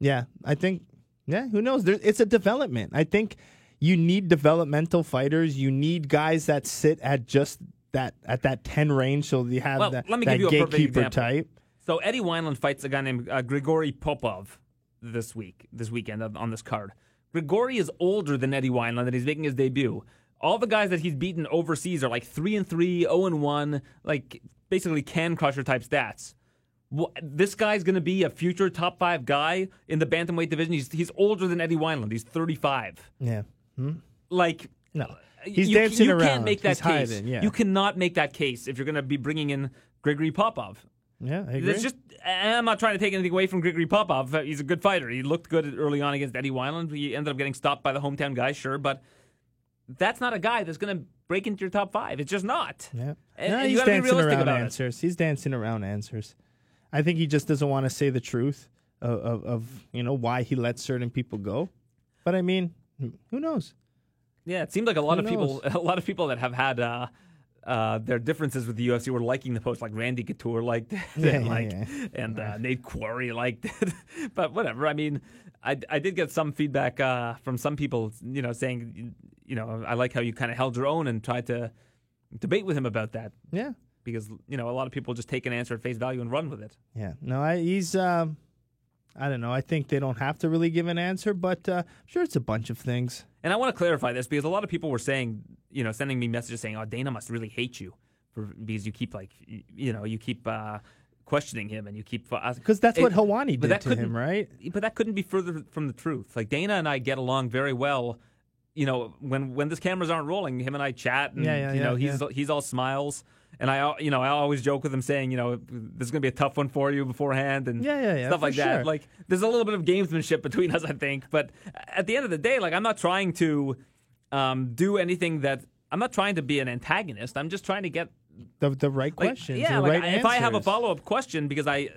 yeah, I think yeah, who knows? There, it's a development. I think you need developmental fighters. You need guys that sit at just that at that ten range, so you have Well, that, let me that give you a gatekeeper example. type. So Eddie Wineland fights a guy named uh, Grigory Popov this week, this weekend on this card. Grigory is older than Eddie Wineland, and he's making his debut. All the guys that he's beaten overseas are like three and three, zero and one, like basically can crusher type stats. This guy's going to be a future top five guy in the bantamweight division. He's he's older than Eddie Wineland. He's thirty five. Yeah. Hmm? Like No. Uh, he's you, dancing you around. can't make that He's case. hiding, yeah. You cannot make that case if you're going to be bringing in Grigory Popov. Yeah, I agree. It's just I'm not trying to take anything away from Grigory Popov. Uh, He's a good fighter. He looked good early on against Eddie Wineland. He ended up getting stopped by the hometown guy, sure, but that's not a guy that's going to break into your top five. It's just not. Yeah. And- No, and he's dancing around about it. answers. He's dancing around answers. I think he just doesn't want to say the truth of, of, of you know why he let certain people go. But I mean, who knows? Yeah, it seemed like a lot Who of people, a lot of people that have had uh, uh, their differences with the UFC were liking the post, like Randy Couture liked it, Yeah, and, yeah, like, yeah. and uh, Nate Quarry liked it. but whatever. I mean, I, I did get some feedback uh, from some people, you know, saying, you know, I like how you kind of held your own and tried to debate with him about that Yeah, because you know a lot of people just take an answer at face value and run with it. yeah. No, I, he's. Um, I don't know. I think they don't have to really give an answer, but uh, I'm sure it's a bunch of things. And I want to clarify this because a lot of people were saying, you know, sending me messages saying, "Oh, Dana must really hate you for because you keep like, you know, you keep uh, questioning him and you keep because Because that's what Helwani did to him, right? But that couldn't be further from the truth. Like Dana and I get along very well. You know, when when these cameras aren't rolling, him and I chat, and Yeah, yeah, you know, yeah, he's he's all smiles. And I, you know, I always joke with him saying, you know, this is gonna be a tough one for you beforehand, and Yeah, yeah, yeah, stuff like sure. that. Like, there's a little bit of gamesmanship between us, I think. But at the end of the day, like, I'm not trying to um, do anything that I'm not trying to be an antagonist. I'm just trying to get The the right like, questions. Yeah, the like right I- if I have a follow up question because I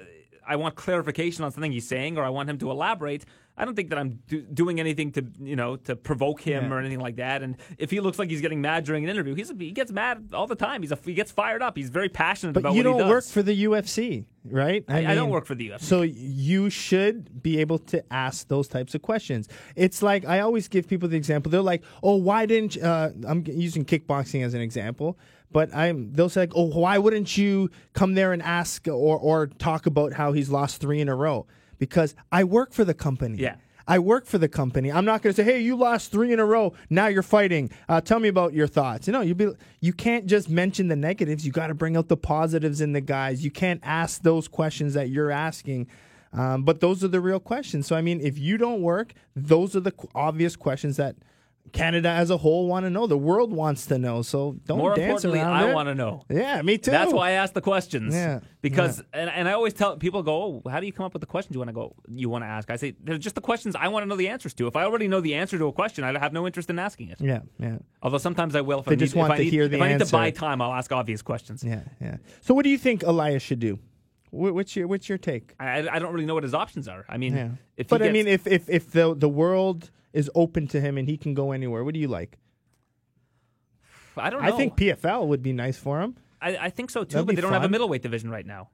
I want clarification on something he's saying or I want him to elaborate, I don't think that I'm do- doing anything to you know to provoke him Yeah. or anything like that. And if he looks like he's getting mad during an interview, he's he gets mad all the time. He's a, he gets fired up. He's very passionate But about you what don't does. work for the UFC, right? I, I don't work for the UFC. So you should be able to ask those types of questions. It's like I always give people the example. They're like, "Oh, why didn't you, uh, I'm using kickboxing as an example?" But I'm they'll say like, "Oh, why wouldn't you come there and ask or or talk about how he's lost three in a row?" Because I work for the company. Yeah. I work for the company. I'm not going to say, "Hey, you lost three in a row. Now you're fighting. Uh, tell me about your thoughts." You know, you be you can't just mention the negatives. You got to bring out the positives in the guys. You can't ask those questions that you're asking. Um, but those are the real questions. So I mean, if you don't work, those are the qu- obvious questions that Canada as a whole want to know. The world wants to know. So don't More dance importantly, around I want to know. Yeah, me too. That's why I ask the questions. Yeah, Because and, and I always tell people go, oh, how do you come up with the questions you want to go you want to ask? I say they're just the questions I want to know the answers to. If I already know the answer to a question, I have no interest in asking it. Yeah, yeah, Although sometimes I will if They I need, just if want to need, hear the if I need to buy time, I'll ask obvious questions. yeah, yeah. So what do you think Elias should do? What's your What's your take? I, I don't really know what his options are. I mean, Yeah, if he but I mean, if if if the the world is open to him and he can go anywhere, what do you like? I don't know. I think PFL would be nice for him. I, I think so too, That'd but they don't have a middleweight division right now.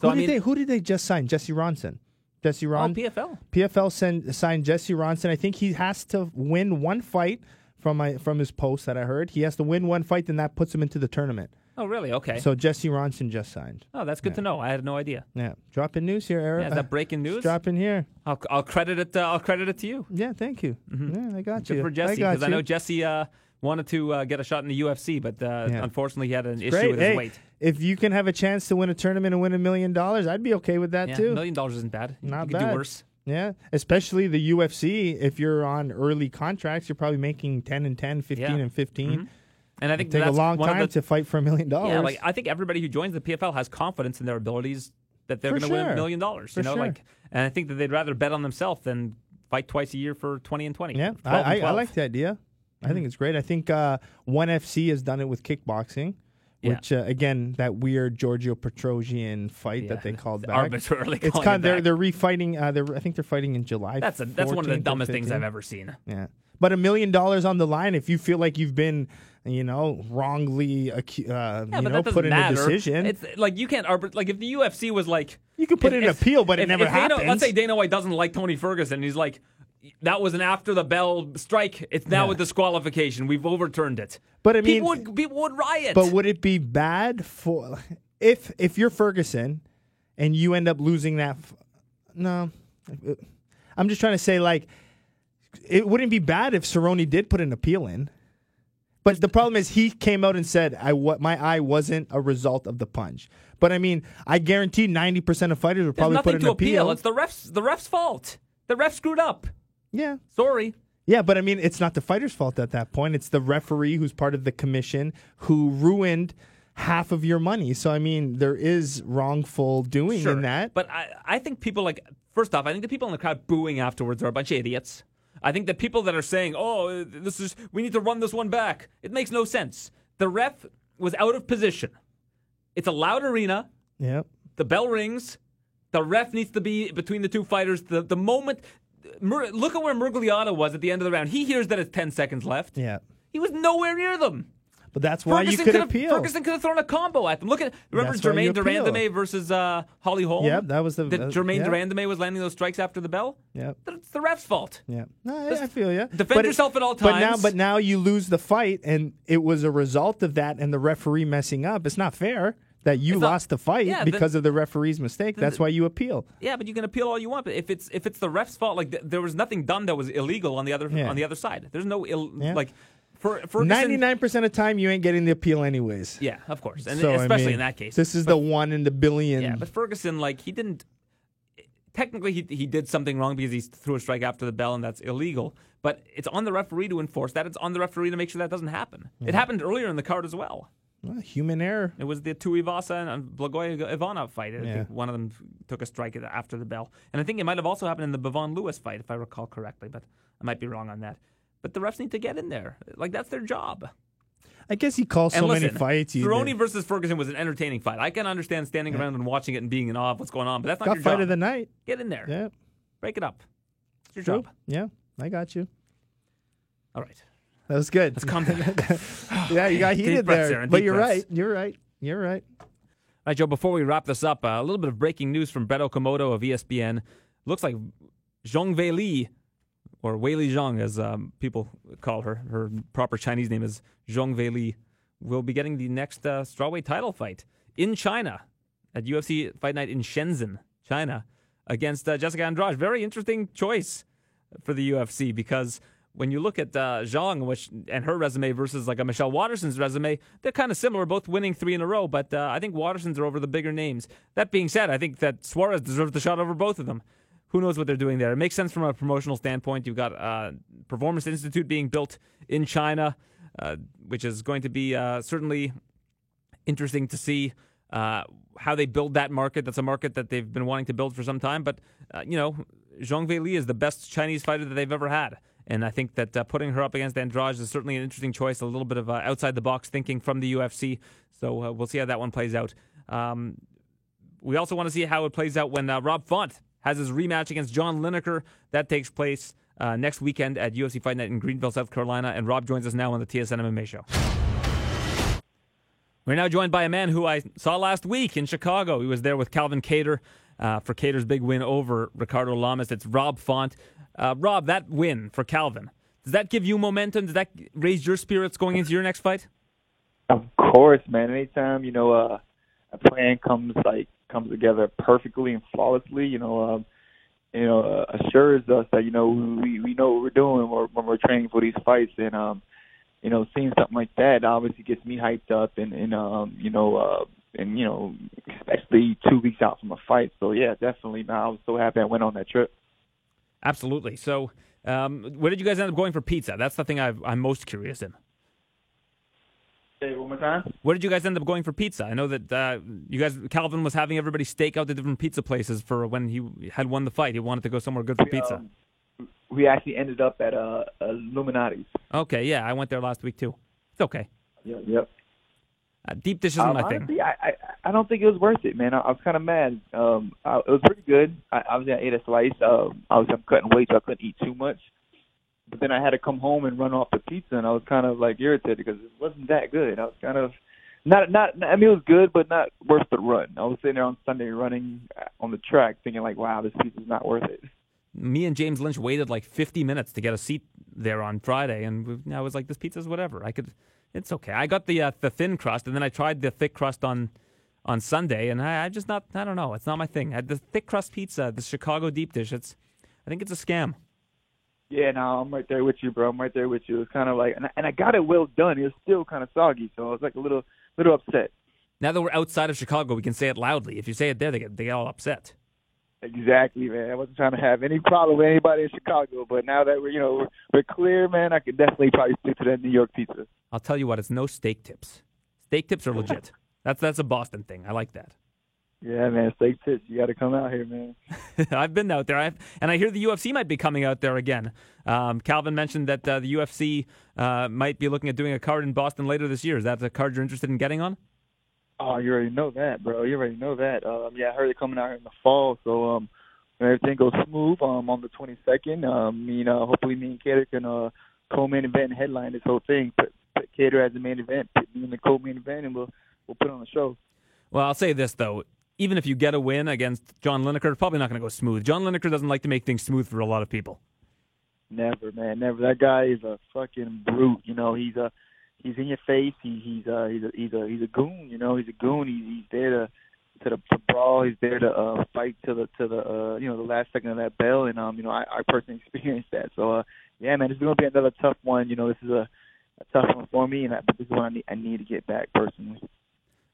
So who I did mean, they Who did they just sign? Jesse Ronson. Jesse oh, Ron. PFL. PFL send, signed Jesse Ronson. I think he has to win one fight from my from his post that I heard. He has to win one fight, then that puts him into the tournament. Oh, really? Okay. So Jesse Ronson just signed. oh, that's good to know. I had no idea. Yeah, dropping news here, Eric. Yeah, is that breaking news? Dropping here. I'll, I'll credit it. Uh, I'll credit it to you. Yeah, thank you. Yeah, I got Good you. for Jesse because I, you. know Jesse uh, wanted to uh, get a shot in the UFC, but uh, Yeah. unfortunately he had an issue Great. with his Hey, weight. if you can have a chance to win a tournament and win a million dollars, I'd be okay with that Yeah, too. a million dollars isn't bad. You- Not you could bad. do worse. Yeah, especially the UFC. If you're on early contracts, you're probably making 10 and 10, 15 Yeah. and 15. And I think Take a that's long time the, to fight for a million dollars. Yeah, like I think everybody who joins the PFL has confidence in their abilities that they're going to win a million dollars. For You know, sure. like, and I think that they'd rather bet on themselves than fight twice a year for twenty and twenty. Yeah, I, I, I like the idea. I think it's great. I think uh, One FC has done it with kickboxing, Yeah. which uh, again that weird Giorgio Petrosyan fight Yeah, that they called back. arbitrarily It's kind it of they're they're refighting. Uh, they're I think they're fighting in July. That's a, that's one of the dumbest things I've ever seen. Yeah, but a million dollars on the line if you feel like you've been you know wrongly uh, Yeah, you know put in matter. a decision. It's like you can't arbit. Like if the UFC was like, You could put if- in an appeal, but it if- never if Dana, happens. Let's say Dana White doesn't like Tony Ferguson. He's like, that was an after the bell strike. It's now Yeah. a disqualification. We've overturned it. But I mean- people would people would riot. But would it be bad for if if you're Ferguson and you end up losing that? f- No, I'm just trying to say like it wouldn't be bad if Cerrone did put an appeal in. But the problem is he came out and said I what my eye wasn't a result of the punch. But I mean, I guarantee 90% of fighters would There's probably put an to appeal. appeal. It's the refs. The refs' fault. The ref screwed up. yeah. Sorry. Yeah, but I mean, it's not the fighter's fault at that point. It's the referee who's part of the commission who ruined half of your money. So I mean, there is wrongful doing Sure. in that. But I, I think people like first off, I think the people in the crowd booing afterwards are a bunch of idiots. I think the people that are saying, "Oh, this is we need to run this one back," it makes no sense. The ref was out of position. It's a loud arena. yeah, The bell rings. The ref needs to be between the two fighters. The the moment. Mur- look at where Miragliotta was at the end of the round. He hears that it's ten seconds left. yeah. He was nowhere near them. But that's why you Ferguson could could have appeal. Ferguson could have thrown a combo at them. Look at remember That's you Germaine. Durandame versus uh, Holly Holm. Yeah, that was the- that uh, Germaine yeah. de Randamie was landing those strikes after the bell. Yeah. It's the ref's fault. Yeah, no, I, I feel you. defend yourself at all times. But now, but now you lose the fight, and it was a result of that, and the referee messing up. It's not fair that you not- lost the fight Yeah, then- because of the referee's mistake. That's why you appeal. Yeah, but you can appeal all you want. But if it's if it's the ref's fault, like th- there was nothing done that was illegal on the other Yeah. on the other side. There's no Ill, Yeah. like. Ninety nine percent of the time, you ain't getting the appeal anyways. Yeah, of course, and So, I especially mean, in that case. this is the one in the billion. Yeah, but Ferguson, like, he didn't. Technically, he, he did something wrong because he threw a strike after the bell, and that's illegal. But it's on the referee to enforce that. It's on the referee to make sure that doesn't happen. It happened earlier in the card as well. Well, human error. It was the Tuivasa and Blagoy Ivanov fight. I Yeah. think one of them took a strike after the bell. And I think it might have also happened in the Bavon Lewis fight, if I recall correctly, but I might be wrong on that. But the refs need to get in there. Like, that's their job. I guess he calls so and many listen, fights. you- Cerrone versus Ferguson was an entertaining fight. I can understand standing around and watching it and being in awe of what's going on, but that's not got your fight job. of the night. Get in there. Yeah, Break it up. It's your true. job. Yeah, I got you. All right. That was good. Let's calm down. yeah, you got heated there, but you're breaths. right. You're right. You're right. All right, Joe, before we wrap this up, uh, a little bit of breaking news from Brett Okamoto of ESPN. Looks like Zhong Wei Li, or Wei Li Zhang, as um, people call her, her proper Chinese name is Zhong Wei Li, will be getting the next uh, strawweight title fight in China at UFC Fight Night in Shenzhen, China, against uh, Jessica Andrade. Very interesting choice for the UFC because when you look at uh, Zhang which, and her resume versus like a Michelle Waterson's resume, they're kind of similar, both winning three in a row. But uh, I think Watterson's are over the bigger names. That being said, I think that Suarez deserves the shot over both of them. Who knows what they're doing there? It makes sense from a promotional standpoint. You've got uh, Performance Institute being built in China, uh, which is going to be uh, certainly interesting to see uh, how they build that market. That's a market that they've been wanting to build for some time. But, uh, you know, Zhang Weili is the best Chinese fighter that they've ever had. And I think that uh, putting her up against Andrade is certainly an interesting choice, a little bit of uh, outside the box thinking from the UFC. So uh, we'll see how that one plays out. Um, we also want to see how it plays out when uh, Rob Font has his rematch against John Lineker. That takes place uh, next weekend at UFC Fight Night in Greenville, South Carolina. And Rob joins us now on the TSN MMA show. We're now joined by a man who I saw last week in Chicago. He was there with Calvin Kattar uh, for Kattar's big win over Ricardo Lamas. It's Rob Font. Uh, Rob, that win for Calvin, does that give you momentum? Does that raise your spirits going into your next fight? Of course, man. Anytime you know uh, a plan comes like comes together perfectly and flawlessly, you know, um, you know, uh, assures us that you know we we know what we're doing when, when we're training for these fights, and um, you know, seeing something like that obviously gets me hyped up, and and um, you know, uh, and you know, especially two weeks out from a fight. So yeah, definitely. Man, I was so happy I went on that trip. Absolutely. So, um, where did you guys end up going for pizza? That's the thing i am most curious in. Say one more time. Where did you guys end up going for pizza? I know that uh, you guys, Calvin was having everybody stake out the different pizza places for when he had won the fight. He wanted to go somewhere good for we, pizza. Um, we actually ended up at uh, Lou Malnati's. Okay, yeah, I went there last week too. It's okay. Yep. yep. Uh, deep dish isn't um, my honestly, thing. I, I I don't think it was worth it, man. I, I was kind of mad. Um, I, it was pretty good. I, obviously, I ate a slice. Um, obviously, I'm cutting weight, so I couldn't eat too much. But then I had to come home and run off the pizza, and I was kind of like irritated because it wasn't that good. I was kind of not not. I mean, it was good, but not worth the run. I was sitting there on Sunday running on the track, thinking like, "Wow, this pizza's not worth it." Me and James Lynch waited like 50 minutes to get a seat there on Friday, and I was like, "This pizza's whatever. I could." It's okay. I got the uh, the thin crust, and then I tried the thick crust on on Sunday, and I, I just not. I don't know. It's not my thing. I, the thick crust pizza, the Chicago deep dish. It's. I think it's a scam. Yeah, no, I'm right there with you, bro. I'm right there with you. It's kind of like, and I, and I got it well done. It was still kind of soggy, so I was like a little, little upset. Now that we're outside of Chicago, we can say it loudly. If you say it there, they get they get all upset. Exactly, man. I wasn't trying to have any problem with anybody in Chicago, but now that we're, you know, we're, we're clear, man, I could definitely probably stick to that New York pizza. I'll tell you what, it's no steak tips. Steak tips are legit. that's that's a Boston thing. I like that. Yeah, man, steak tips. You got to come out here, man. I've been out there, I've, and I hear the UFC might be coming out there again. Um, Calvin mentioned that uh, the UFC uh, might be looking at doing a card in Boston later this year. Is that a card you're interested in getting on? Oh, you already know that, bro. You already know that. Um, yeah, I heard it coming out in the fall, so um, everything goes smooth um, on the 22nd. Um, you know, hopefully me and Kattar can uh, co-main event and headline this whole thing. Put, put as the main event, put me in the co-main event, and we'll we'll put on a show. Well, I'll say this though. Even if you get a win against John Lineker, it's probably not going to go smooth. John Lineker doesn't like to make things smooth for a lot of people. Never, man, never. That guy is a fucking brute. You know, he's a he's in your face. He, he's uh he's a he's a he's a goon. You know, he's a goon. He's he's there to to the to brawl. He's there to uh, fight to the to the uh, you know the last second of that bell. And um you know I, I personally experienced that. So uh yeah man, this is gonna be another tough one. You know this is a, a tough one for me, and I, this is one I need I need to get back personally.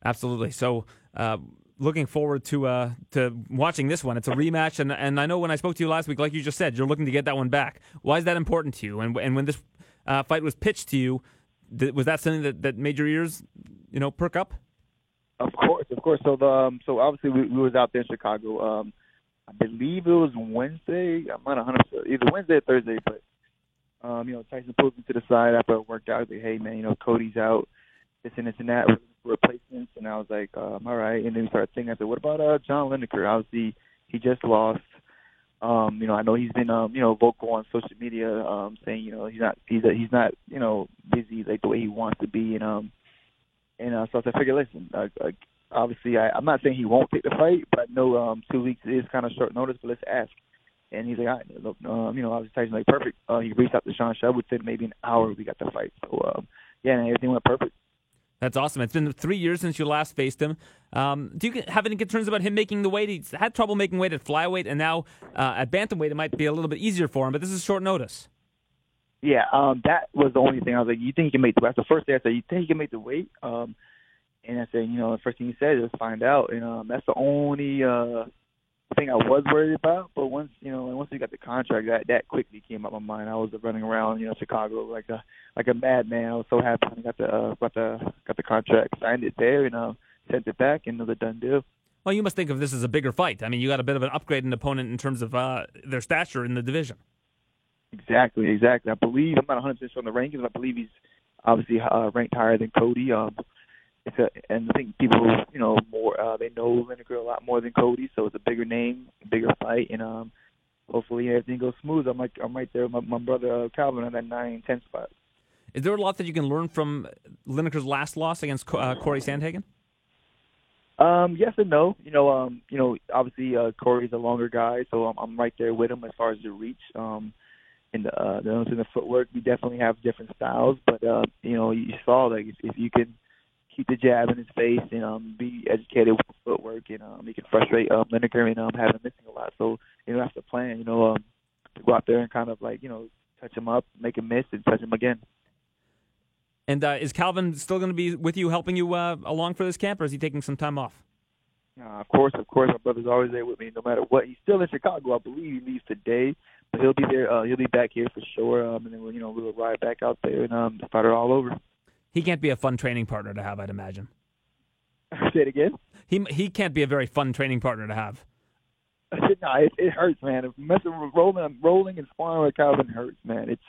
Absolutely. So. Uh, looking forward to uh, to watching this one. It's a rematch, and and I know when I spoke to you last week, like you just said, you're looking to get that one back. Why is that important to you? And and when this uh, fight was pitched to you, th- was that something that, that made your ears, you know, perk up? Of course, of course. So the um, so obviously we, we was out there in Chicago. Um, I believe it was Wednesday. I'm not 100 percent either Wednesday or Thursday, but um, you know Tyson pulled me to the side after I worked out. Like, hey man, you know Cody's out, this and this and that replacements, and I was like, um, all right. And then we started thinking. I said, what about uh, John Lineker? Obviously, he just lost. Um, you know, I know he's been um, you know, vocal on social media, um, saying, you know, he's not he's a, he's not, you know, busy like the way he wants to be and um and uh, so I figured, listen, uh, uh, obviously I, I'm not saying he won't take the fight, but I know um two weeks is kind of short notice, but let's ask. And he's like, all right, look, um, you know, obviously Tyson like perfect. Uh, he reached out to Sean Shelby within maybe an hour we got the fight. So um yeah, and everything went perfect. That's awesome. It's been three years since you last faced him. Um, do you have any concerns about him making the weight? He's had trouble making weight at flyweight, and now uh, at bantamweight it might be a little bit easier for him. But this is short notice. Yeah, um, that was the only thing I was like, "You think he can make the?" That's the first thing I said. You think he can make the weight? Um, and I said, you know, the first thing he said is find out. And um, that's the only uh, thing I was worried about. But once you know, once we got the contract, that that quickly came up my mind. I was running around, you know, Chicago like a like a madman. I was so happy when I got the uh, got the got the contract, signed it there, and uh, sent it back, and another done deal. Well, you must think of this as a bigger fight. I mean, you got a bit of an upgraded opponent in terms of uh, their stature in the division. Exactly, exactly. I believe I'm not 100 percent sure on the rankings. But I believe he's obviously uh, ranked higher than Cody. Um, it's a, and I think people, you know, more uh, they know Lineker a lot more than Cody, so it's a bigger name, bigger fight, and um, hopefully everything goes smooth. I'm like I'm right there with my, my brother uh, Calvin on that nine ten spot. Is there a lot that you can learn from Lineker's last loss against uh, Corey Sandhagen? Um, yes and no. You know, um, you know, obviously uh, Corey's a longer guy, so I'm, I'm right there with him as far as the reach. Um, in the uh, the in the footwork, we definitely have different styles, but uh, you know, you saw like if, if you can keep the jab in his face and um, be educated with footwork, and um, he can frustrate um, Lineker and um, have him missing a lot. So you know, that's the plan. You know, um, to go out there and kind of like you know touch him up, make him miss, and touch him again. And uh, is Calvin still going to be with you, helping you uh, along for this camp, or is he taking some time off? Uh, of course, of course, my brother's always there with me, no matter what. He's still in Chicago, I believe. He leaves today, but he'll be there. Uh, he'll be back here for sure. Um, and then we'll, you know we'll ride back out there and um, start it all over. He can't be a fun training partner to have, I'd imagine. Say it again. He he can't be a very fun training partner to have. no, it, it hurts, man. If messing with rolling, rolling and sparring with Calvin hurts, man. It's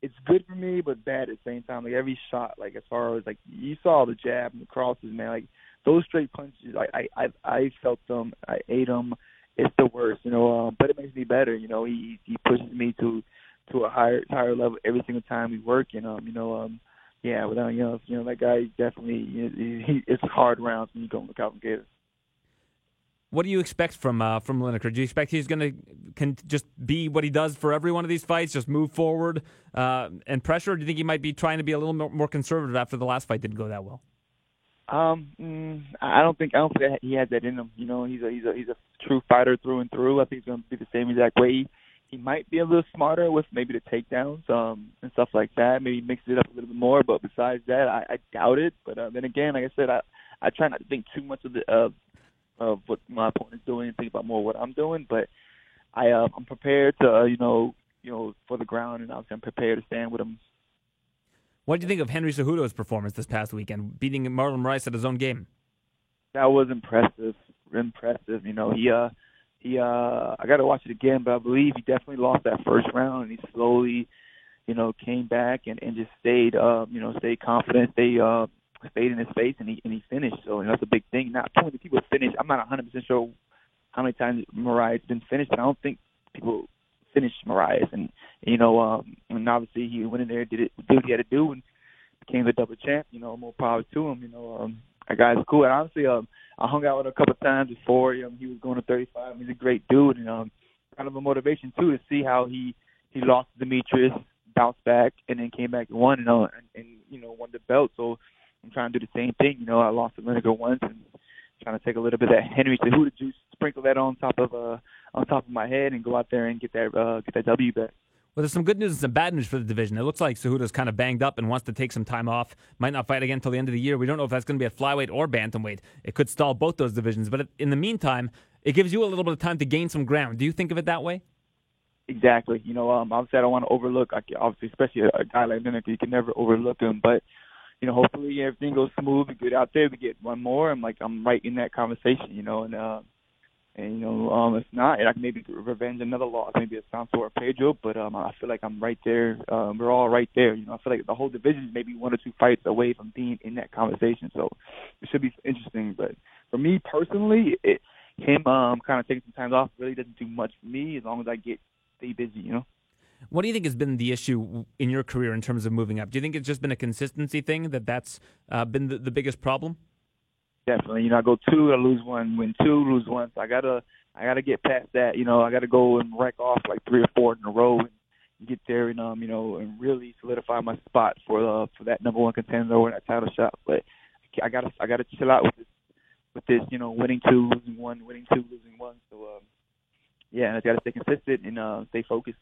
it's good for me, but bad at the same time. Like every shot, like as far as like you saw the jab and the crosses, man. Like those straight punches, I I I, I felt them. I ate them. It's the worst, you know. Um, but it makes me better, you know. He he pushes me to to a higher higher level every single time we work, and um, you know, um, yeah. Without you know, you know that guy definitely. He, he, it's hard rounds when you go with Calvin Kattar. What do you expect from uh, from Lineker? Do you expect he's going to can just be what he does for every one of these fights, just move forward uh, and pressure? Or do you think he might be trying to be a little more, more conservative after the last fight didn't go that well? Um, mm, I don't think I don't think he has that in him. You know, he's a he's a he's a true fighter through and through. I think he's going to be the same exact way. He, might be a little smarter with maybe the takedowns um, and stuff like that. Maybe mix it up a little bit more. But besides that, I, I doubt it. But uh, then again, like I said, I I try not to think too much of the uh, of what my opponent's doing and think about more what I'm doing. But I uh, I'm prepared to uh, you know you know for the ground and obviously I'm prepared to stand with him. What do you think of Henry Cejudo's performance this past weekend, beating Marlon Moraes at his own game? That was impressive, impressive. You know he uh he uh I got to watch it again, but I believe he definitely lost that first round and he slowly you know came back and and just stayed uh you know stayed confident, stay uh stayed in his face and he and he finished. So you know, that's a big thing. Not too many people finish. I'm not 100 percent sure how many times Moraes been finished, but I don't think people finish Moraes. And you know, um, and obviously he went in there, did it, did what he had to do, and became the double champ. You know, more power to him. You know, um, that guy's cool. And honestly, um, I hung out with him a couple times before. Know, he was going to 35. He's a great dude, and um, kind of a motivation too to see how he he lost Demetrious, bounced back, and then came back and won. You know, and, and you know won the belt. So I'm trying to do the same thing. You know, I lost to Lineker once, and trying to take a little bit of that Henry Cejudo juice, sprinkle that on top of uh on top of my head, and go out there and get that uh, get that W back. Well, there's some good news and some bad news for the division. It looks like Cejudo's kind of banged up and wants to take some time off. Might not fight again until the end of the year. We don't know if that's going to be at flyweight or bantamweight. It could stall both those divisions. But in the meantime, it gives you a little bit of time to gain some ground. Do you think of it that way? Exactly. You know, um, obviously I don't want to overlook. Obviously, especially a guy like Lineker, you can never overlook him. But you know, hopefully everything goes smooth. We get out there, we get one more. I'm like, I'm right in that conversation, you know, and uh, and you know, um, if not, I can maybe revenge another loss, maybe a Santos or Pedro. But um, I feel like I'm right there. Um, we're all right there. You know, I feel like the whole division is maybe one or two fights away from being in that conversation. So it should be interesting. But for me personally, it, him um kind of taking some time off really doesn't do much for me as long as I get stay busy. You know. What do you think has been the issue in your career in terms of moving up? Do you think it's just been a consistency thing that that's uh, been the, the biggest problem? Definitely. You know, I go two, I lose one, win two, lose one. So I gotta, I gotta get past that. You know, I gotta go and wreck off like three or four in a row and get there and um, you know, and really solidify my spot for uh for that number one contender or that title shot. But I gotta, I gotta chill out with this, with this. You know, winning two, losing one, winning two, losing one. So um, yeah, and I gotta stay consistent and uh, stay focused.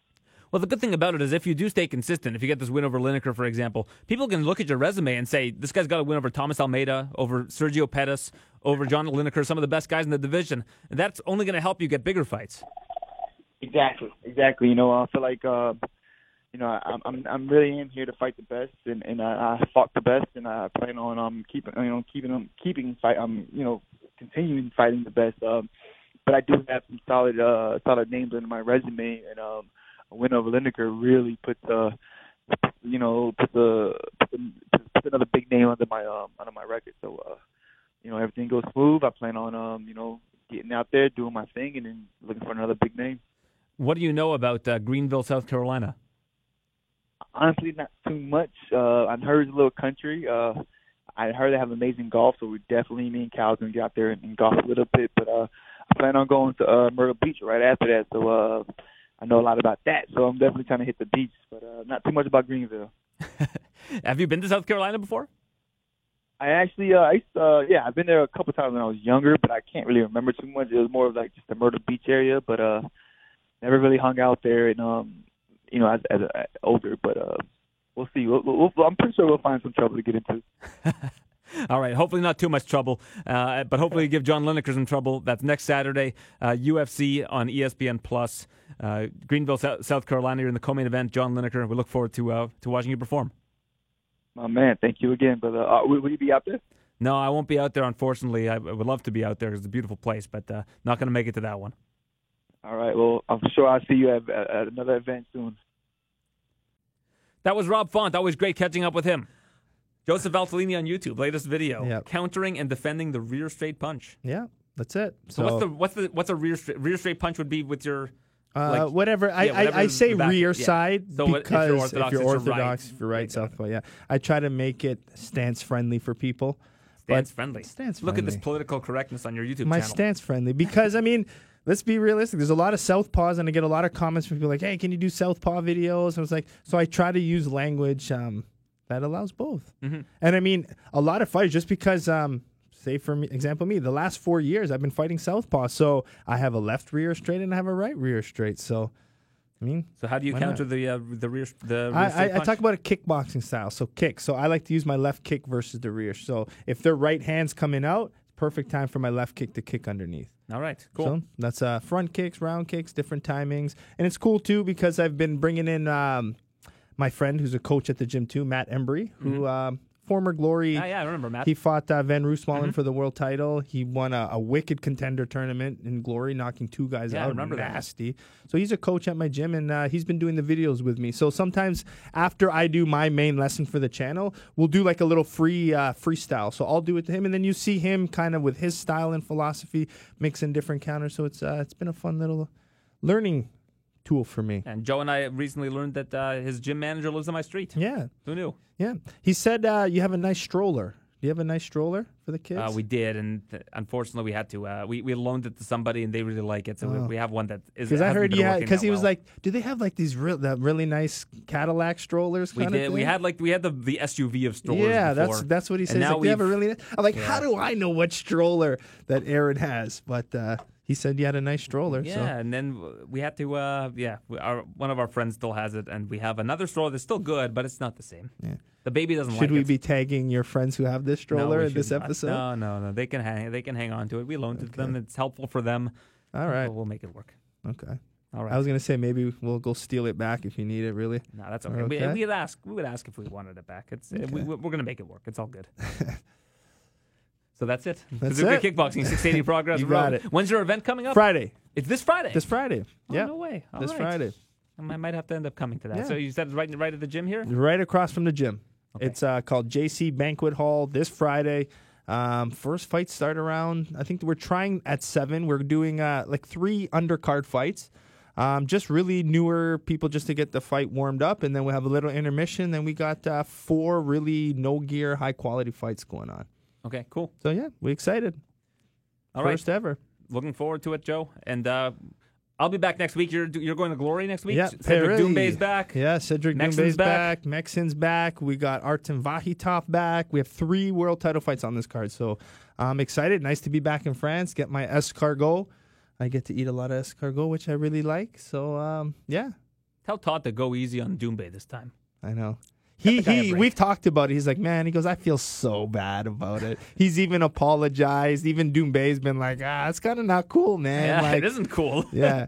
Well, the good thing about it is if you do stay consistent, if you get this win over Lineker, for example, people can look at your resume and say, this guy's got a win over Thomas Almeida, over Sergio Pettis, over John Lineker, some of the best guys in the division. And that's only going to help you get bigger fights. Exactly, exactly. You know, I feel like uh, you know I'm I'm I'm really in here to fight the best, and and I, I fought the best, and I plan on um keeping you know keeping them keeping fight um you know continuing fighting the best. Um, but I do have some solid uh solid names on my resume, and um a win over Lineker really put the you know put the put, put another big name under my um under my record. So uh you know everything goes smooth. I plan on um you know getting out there doing my thing, and then looking for another big name. What do you know about uh, Greenville, South Carolina? Honestly, not too much. Uh, I heard it's a little country. Uh, I heard they have amazing golf, so we definitely me and Cal gonna get out there and, and golf a little bit. But uh, I plan on going to uh, Myrtle Beach right after that, so uh, I know a lot about that. So I'm definitely trying to hit the beach, but uh, not too much about Greenville. Have you been to South Carolina before? I actually, uh, I used to, uh, yeah, I've been there a couple times when I was younger, but I can't really remember too much. It was more of like just the Myrtle Beach area, but uh, never really hung out there, and um, you know, as, as, as older. But uh, we'll see. We'll, we'll, I'm pretty sure we'll find some trouble to get into. All right, hopefully not too much trouble, uh, but hopefully give John Lineker some trouble. That's next Saturday, uh, UFC on ESPN Plus, uh, Greenville, South Carolina. You're in the co-main event. John Lineker. We look forward to uh, to watching you perform. My man, thank you again, brother. Uh, will, will you be out there? No, I won't be out there. Unfortunately, I would love to be out there. It's a beautiful place, but uh, not going to make it to that one. All right. Well, I'm sure I'll see you at, at another event soon. That was Rob Font. Always great catching up with him. Joseph Valtellini on YouTube, latest video, Yep. countering and defending the rear straight punch. Yeah, that's it. So, what's the what's the what's a rear straight, rear straight punch would be with your Uh, like- whatever. I, yeah, whatever I, I say back- rear yeah. side So what- if because you're Orthodox, if you're orthodox, right. if you're right, Right, got it. southpaw. Yeah, I try to make it stance friendly for people. stance friendly? Stance friendly Look at this political correctness on your YouTube My channel. stance friendly because I mean, let's be realistic. There's a lot of southpaws, and I get a lot of comments from people like, "Hey, can you do southpaw videos?" And I was like, so I try to use language um, that allows both. Mm-hmm. And I mean, a lot of fighters just because. Um, Say for me, example, me. The last four years, I've been fighting southpaw, so I have a left rear straight and I have a right rear straight. So, I mean, so how do you counter the uh, the rear the rear I, I, I talk about a kickboxing style. So kick. So I like to use my left kick versus the rear. So if their right hand's coming out, perfect time for my left kick to kick underneath. All right, cool. So that's uh, front kicks, round kicks, different timings, and it's cool too because I've been bringing in um, my friend who's a coach at the gym too, Matt Embree, who um, former Glory. Ah, yeah, I remember Matt. He fought uh, Van Roosmalen Mm-hmm. for the world title. He won a, a wicked contender tournament in Glory, knocking two guys Yeah, I out. remember that. nasty. So he's a coach at my gym, and uh, he's been doing the videos with me. So sometimes after I do my main lesson for the channel, we'll do like a little free uh, freestyle. So I'll do it to him, and then you see him kind of with his style and philosophy mixing different counters. So it's uh, it's been a fun little learning tool for me. and Joe and I recently learned that uh, his gym manager lives on my street. Yeah, Who knew? yeah. He said uh, you have a nice stroller. Do you have a nice stroller for the kids? Uh, we did, and th- unfortunately, we had to. Uh, we we loaned it to somebody, and they really like it, so we, Oh. we have one that is. Because I heard you had because he was well. like, do they have like these real that really nice Cadillac strollers? We did. We had like we had the the SUV of strollers. Yeah, before. that's that's what he says. now Like, we have a really. Nice, I'm like, Yeah. how do I know what stroller that Aaron has? But uh, he said you had a nice stroller. Yeah, So. and then we had to. Uh, yeah, we, our, one of our friends still has it, and we have another stroller that's still good, but it's not the same. Yeah. The baby doesn't like it. Should like we it. be tagging your friends who have this stroller we in this not. episode? No, no, no. They can hang. They can hang on to it. We loaned it to them. It's helpful for them. All right. We'll, we'll make it work. Okay. All right. I was gonna say maybe we'll go steal it back if you need it. Really. no, that's okay. We, Okay. we'd ask. We would ask if we wanted it back. It's uh, we, we're gonna make it work. It's all good. so that's it. That's Bazooka it. Kickboxing 680 Progress You Road. it. When's your event coming up? Friday. It's this Friday. This Friday. Oh, yeah. No way. All this right. Friday. I might have to end up coming to that. Yeah. So you said it's right, right at the gym here? Right across from the gym. Okay. It's uh, called JC Banquet Hall this Friday. Um, first fights start around. I think we're trying at seven. We're doing uh, like three undercard fights. Um, just really newer people just to get the fight warmed up, and then we have a little intermission. Then we got uh, four really no gear, high quality fights going on. Okay, cool. So yeah, we excited. All right. First ever. Looking forward to it, Joe. And uh, I'll be back next week. You're you're going to Glory next week? Yeah, Cedric Perry. Doumbé's back. Yeah, Cedric Mexon's Doumbé's back. back. Mexon's back. We got Artem Vakhitov back. We have three world title fights on this card. So I'm excited. Nice to be back in France. Get my escargot. I get to eat a lot of escargot, which I really like. So um, yeah, Tell Todd to go easy on Doumbé this time. I know. He the guy a he. We've talked about it. He's like, man. He goes, I feel so bad about it. He's even apologized. Even Doumbé's been like, ah, it's kind of not cool, man. Yeah, like, it isn't cool. yeah.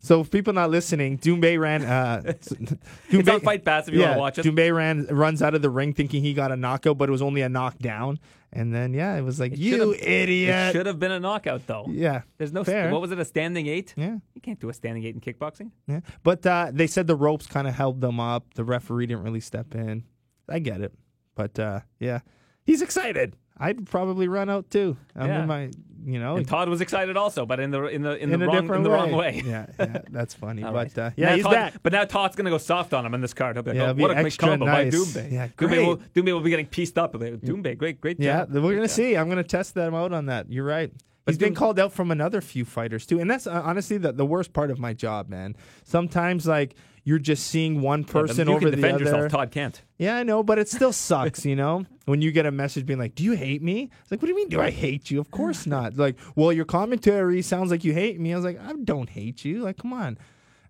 So if people not listening, Doumbé ran. Uh, Doumbé, It's on Fight Pass if you yeah, want to watch it. Doumbé ran runs out of the ring thinking he got a knockout, but it was only a knockdown. And then yeah, it was like It you idiot. It should have been a knockout though. Yeah, There's no fair. what was it a standing eight? Yeah, You can't do a standing eight in kickboxing. yeah. But uh, they said the ropes kind of held them up. The referee didn't really step in. I get it, but uh, yeah, he's excited. I'd probably run out too. I'm Yeah. in my, you know, And Todd was excited also, but in the in the in, in the wrong in the way. wrong way. Yeah, yeah, that's funny. But right. uh, yeah, Now he's Todd- back. But now Todd's going to go soft on him in this card. He'll be like, Yeah, oh, what a great extra combo by nice. Doumbé. Yeah, Doumbé will, Doumbé will be getting pieced up. Doumbé, great, great Yeah, we're gonna see. I'm gonna test them out on that. You're right. But He's been called out from another few fighters too, and that's uh, honestly the, the worst part of my job, man. Sometimes like you're just seeing one. Yeah, person you over the defend other. yourself. Todd can't. Yeah, I know, but it still sucks, you know? When you get a message being like, Do you hate me? It's like, What do you mean, do I hate you? Of course not. Like, well, your commentary sounds like you hate me. I was like, I don't hate you. Like, come on.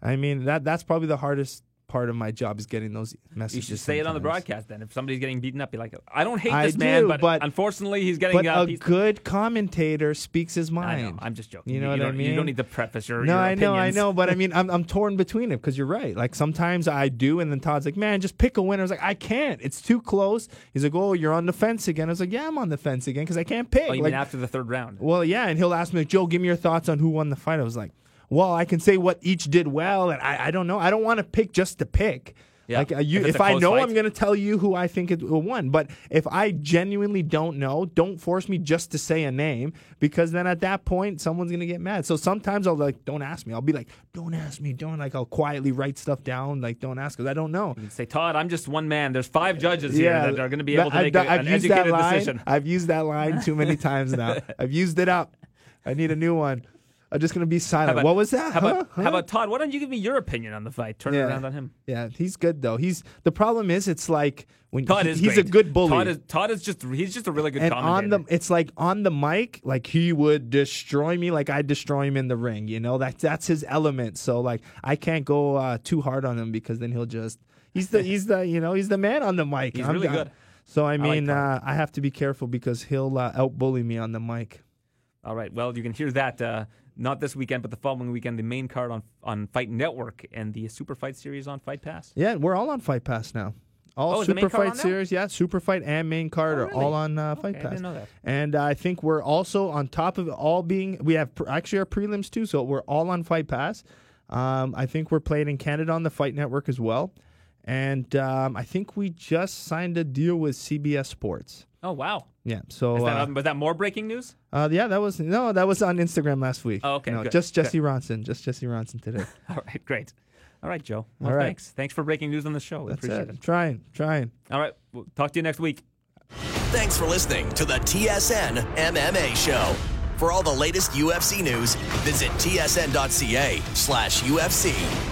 I mean, that that's probably the hardest part of my job is getting those messages. You should say it on the broadcast then. If somebody's getting beaten up, be like, I don't hate I this man, do, but, but- unfortunately he's getting But uh, a good commentator speaks his I mind. know. I'm just joking. You know what I mean? You don't need to preface your No, your I know, I know, but I mean, I'm I'm torn between it because you're right. Like sometimes I do, and then Todd's like, "Man, just pick a winner." I was like, "I can't. It's too close." He's like, "Oh, you're on the fence again." I was like, "Yeah, I'm on the fence again because I can't pick." Oh, you like, after the third round? well, yeah, and he'll ask me, "Joe, give me your thoughts on who won the fight." I was like, "Well, I can say what each did well, and I, I don't know. I don't want to pick just to pick." Yeah. Like uh, you, If if, I know, fight. I'm going to tell you who I think it won. But if I genuinely don't know, don't force me just to say a name because then at that point, someone's going to get mad. So sometimes I'll like, don't ask me. I'll be like, don't ask me. Don't like. I'll quietly write stuff down. Like, don't ask because I don't know. You say, Todd, I'm just one man. There's five judges here that are going to be able to I've make done- a, I've an educated line. decision. I've used that line too many times now. I've used it up. I need a new one. I'm just gonna be silent. about- what was that? How about, Huh? how about Todd? Why don't you give me your opinion on the fight? Turn it around on him. Yeah, he's good though. He's the problem is it's like when Todd he- is he's great. a good bully. Todd is Todd is just he's just a really good and on commentator. the it's like on the mic, like he would destroy me like I destroy him in the ring. You know that that's his element. So like I can't go uh, too hard on him because then he'll just he's the he's the you know he's the man on the mic. He's I'm really good. So I like mean Todd. uh, I have to be careful because he'll uh, outbully me on the mic. All right. Well, you can hear that uh, not this weekend, but the following weekend. The main card on on Fight Network and the Super Fight Series on Fight Pass. Yeah, we're all on Fight Pass now. All Oh, is the main Super Fight? Series, yeah, Super Fight and main card Oh, are really? all on uh, Fight Okay, I Pass. didn't know that. And uh, I think we're also on top of it all being we have pr- actually our prelims too, so we're all on Fight Pass. Um, I think we're playing in Canada on the Fight Network as well, and um, I think we just signed a deal with CBS Sports. Oh wow. Yeah, so Is that, uh, was that more breaking news? uh, yeah, that was no, that was on Instagram last week. Oh, okay, no, good, just good. Jesse Ronson, just Jesse Ronson today. All right. Great. All right, Joe. Well, All right. thanks. Thanks for breaking news on the show. We That's appreciate it. it. Trying, trying. All right. We'll talk to you next week. Thanks for listening to the TSN MMA Show. For all the latest UFC news, visit tsn.ca slash UFC.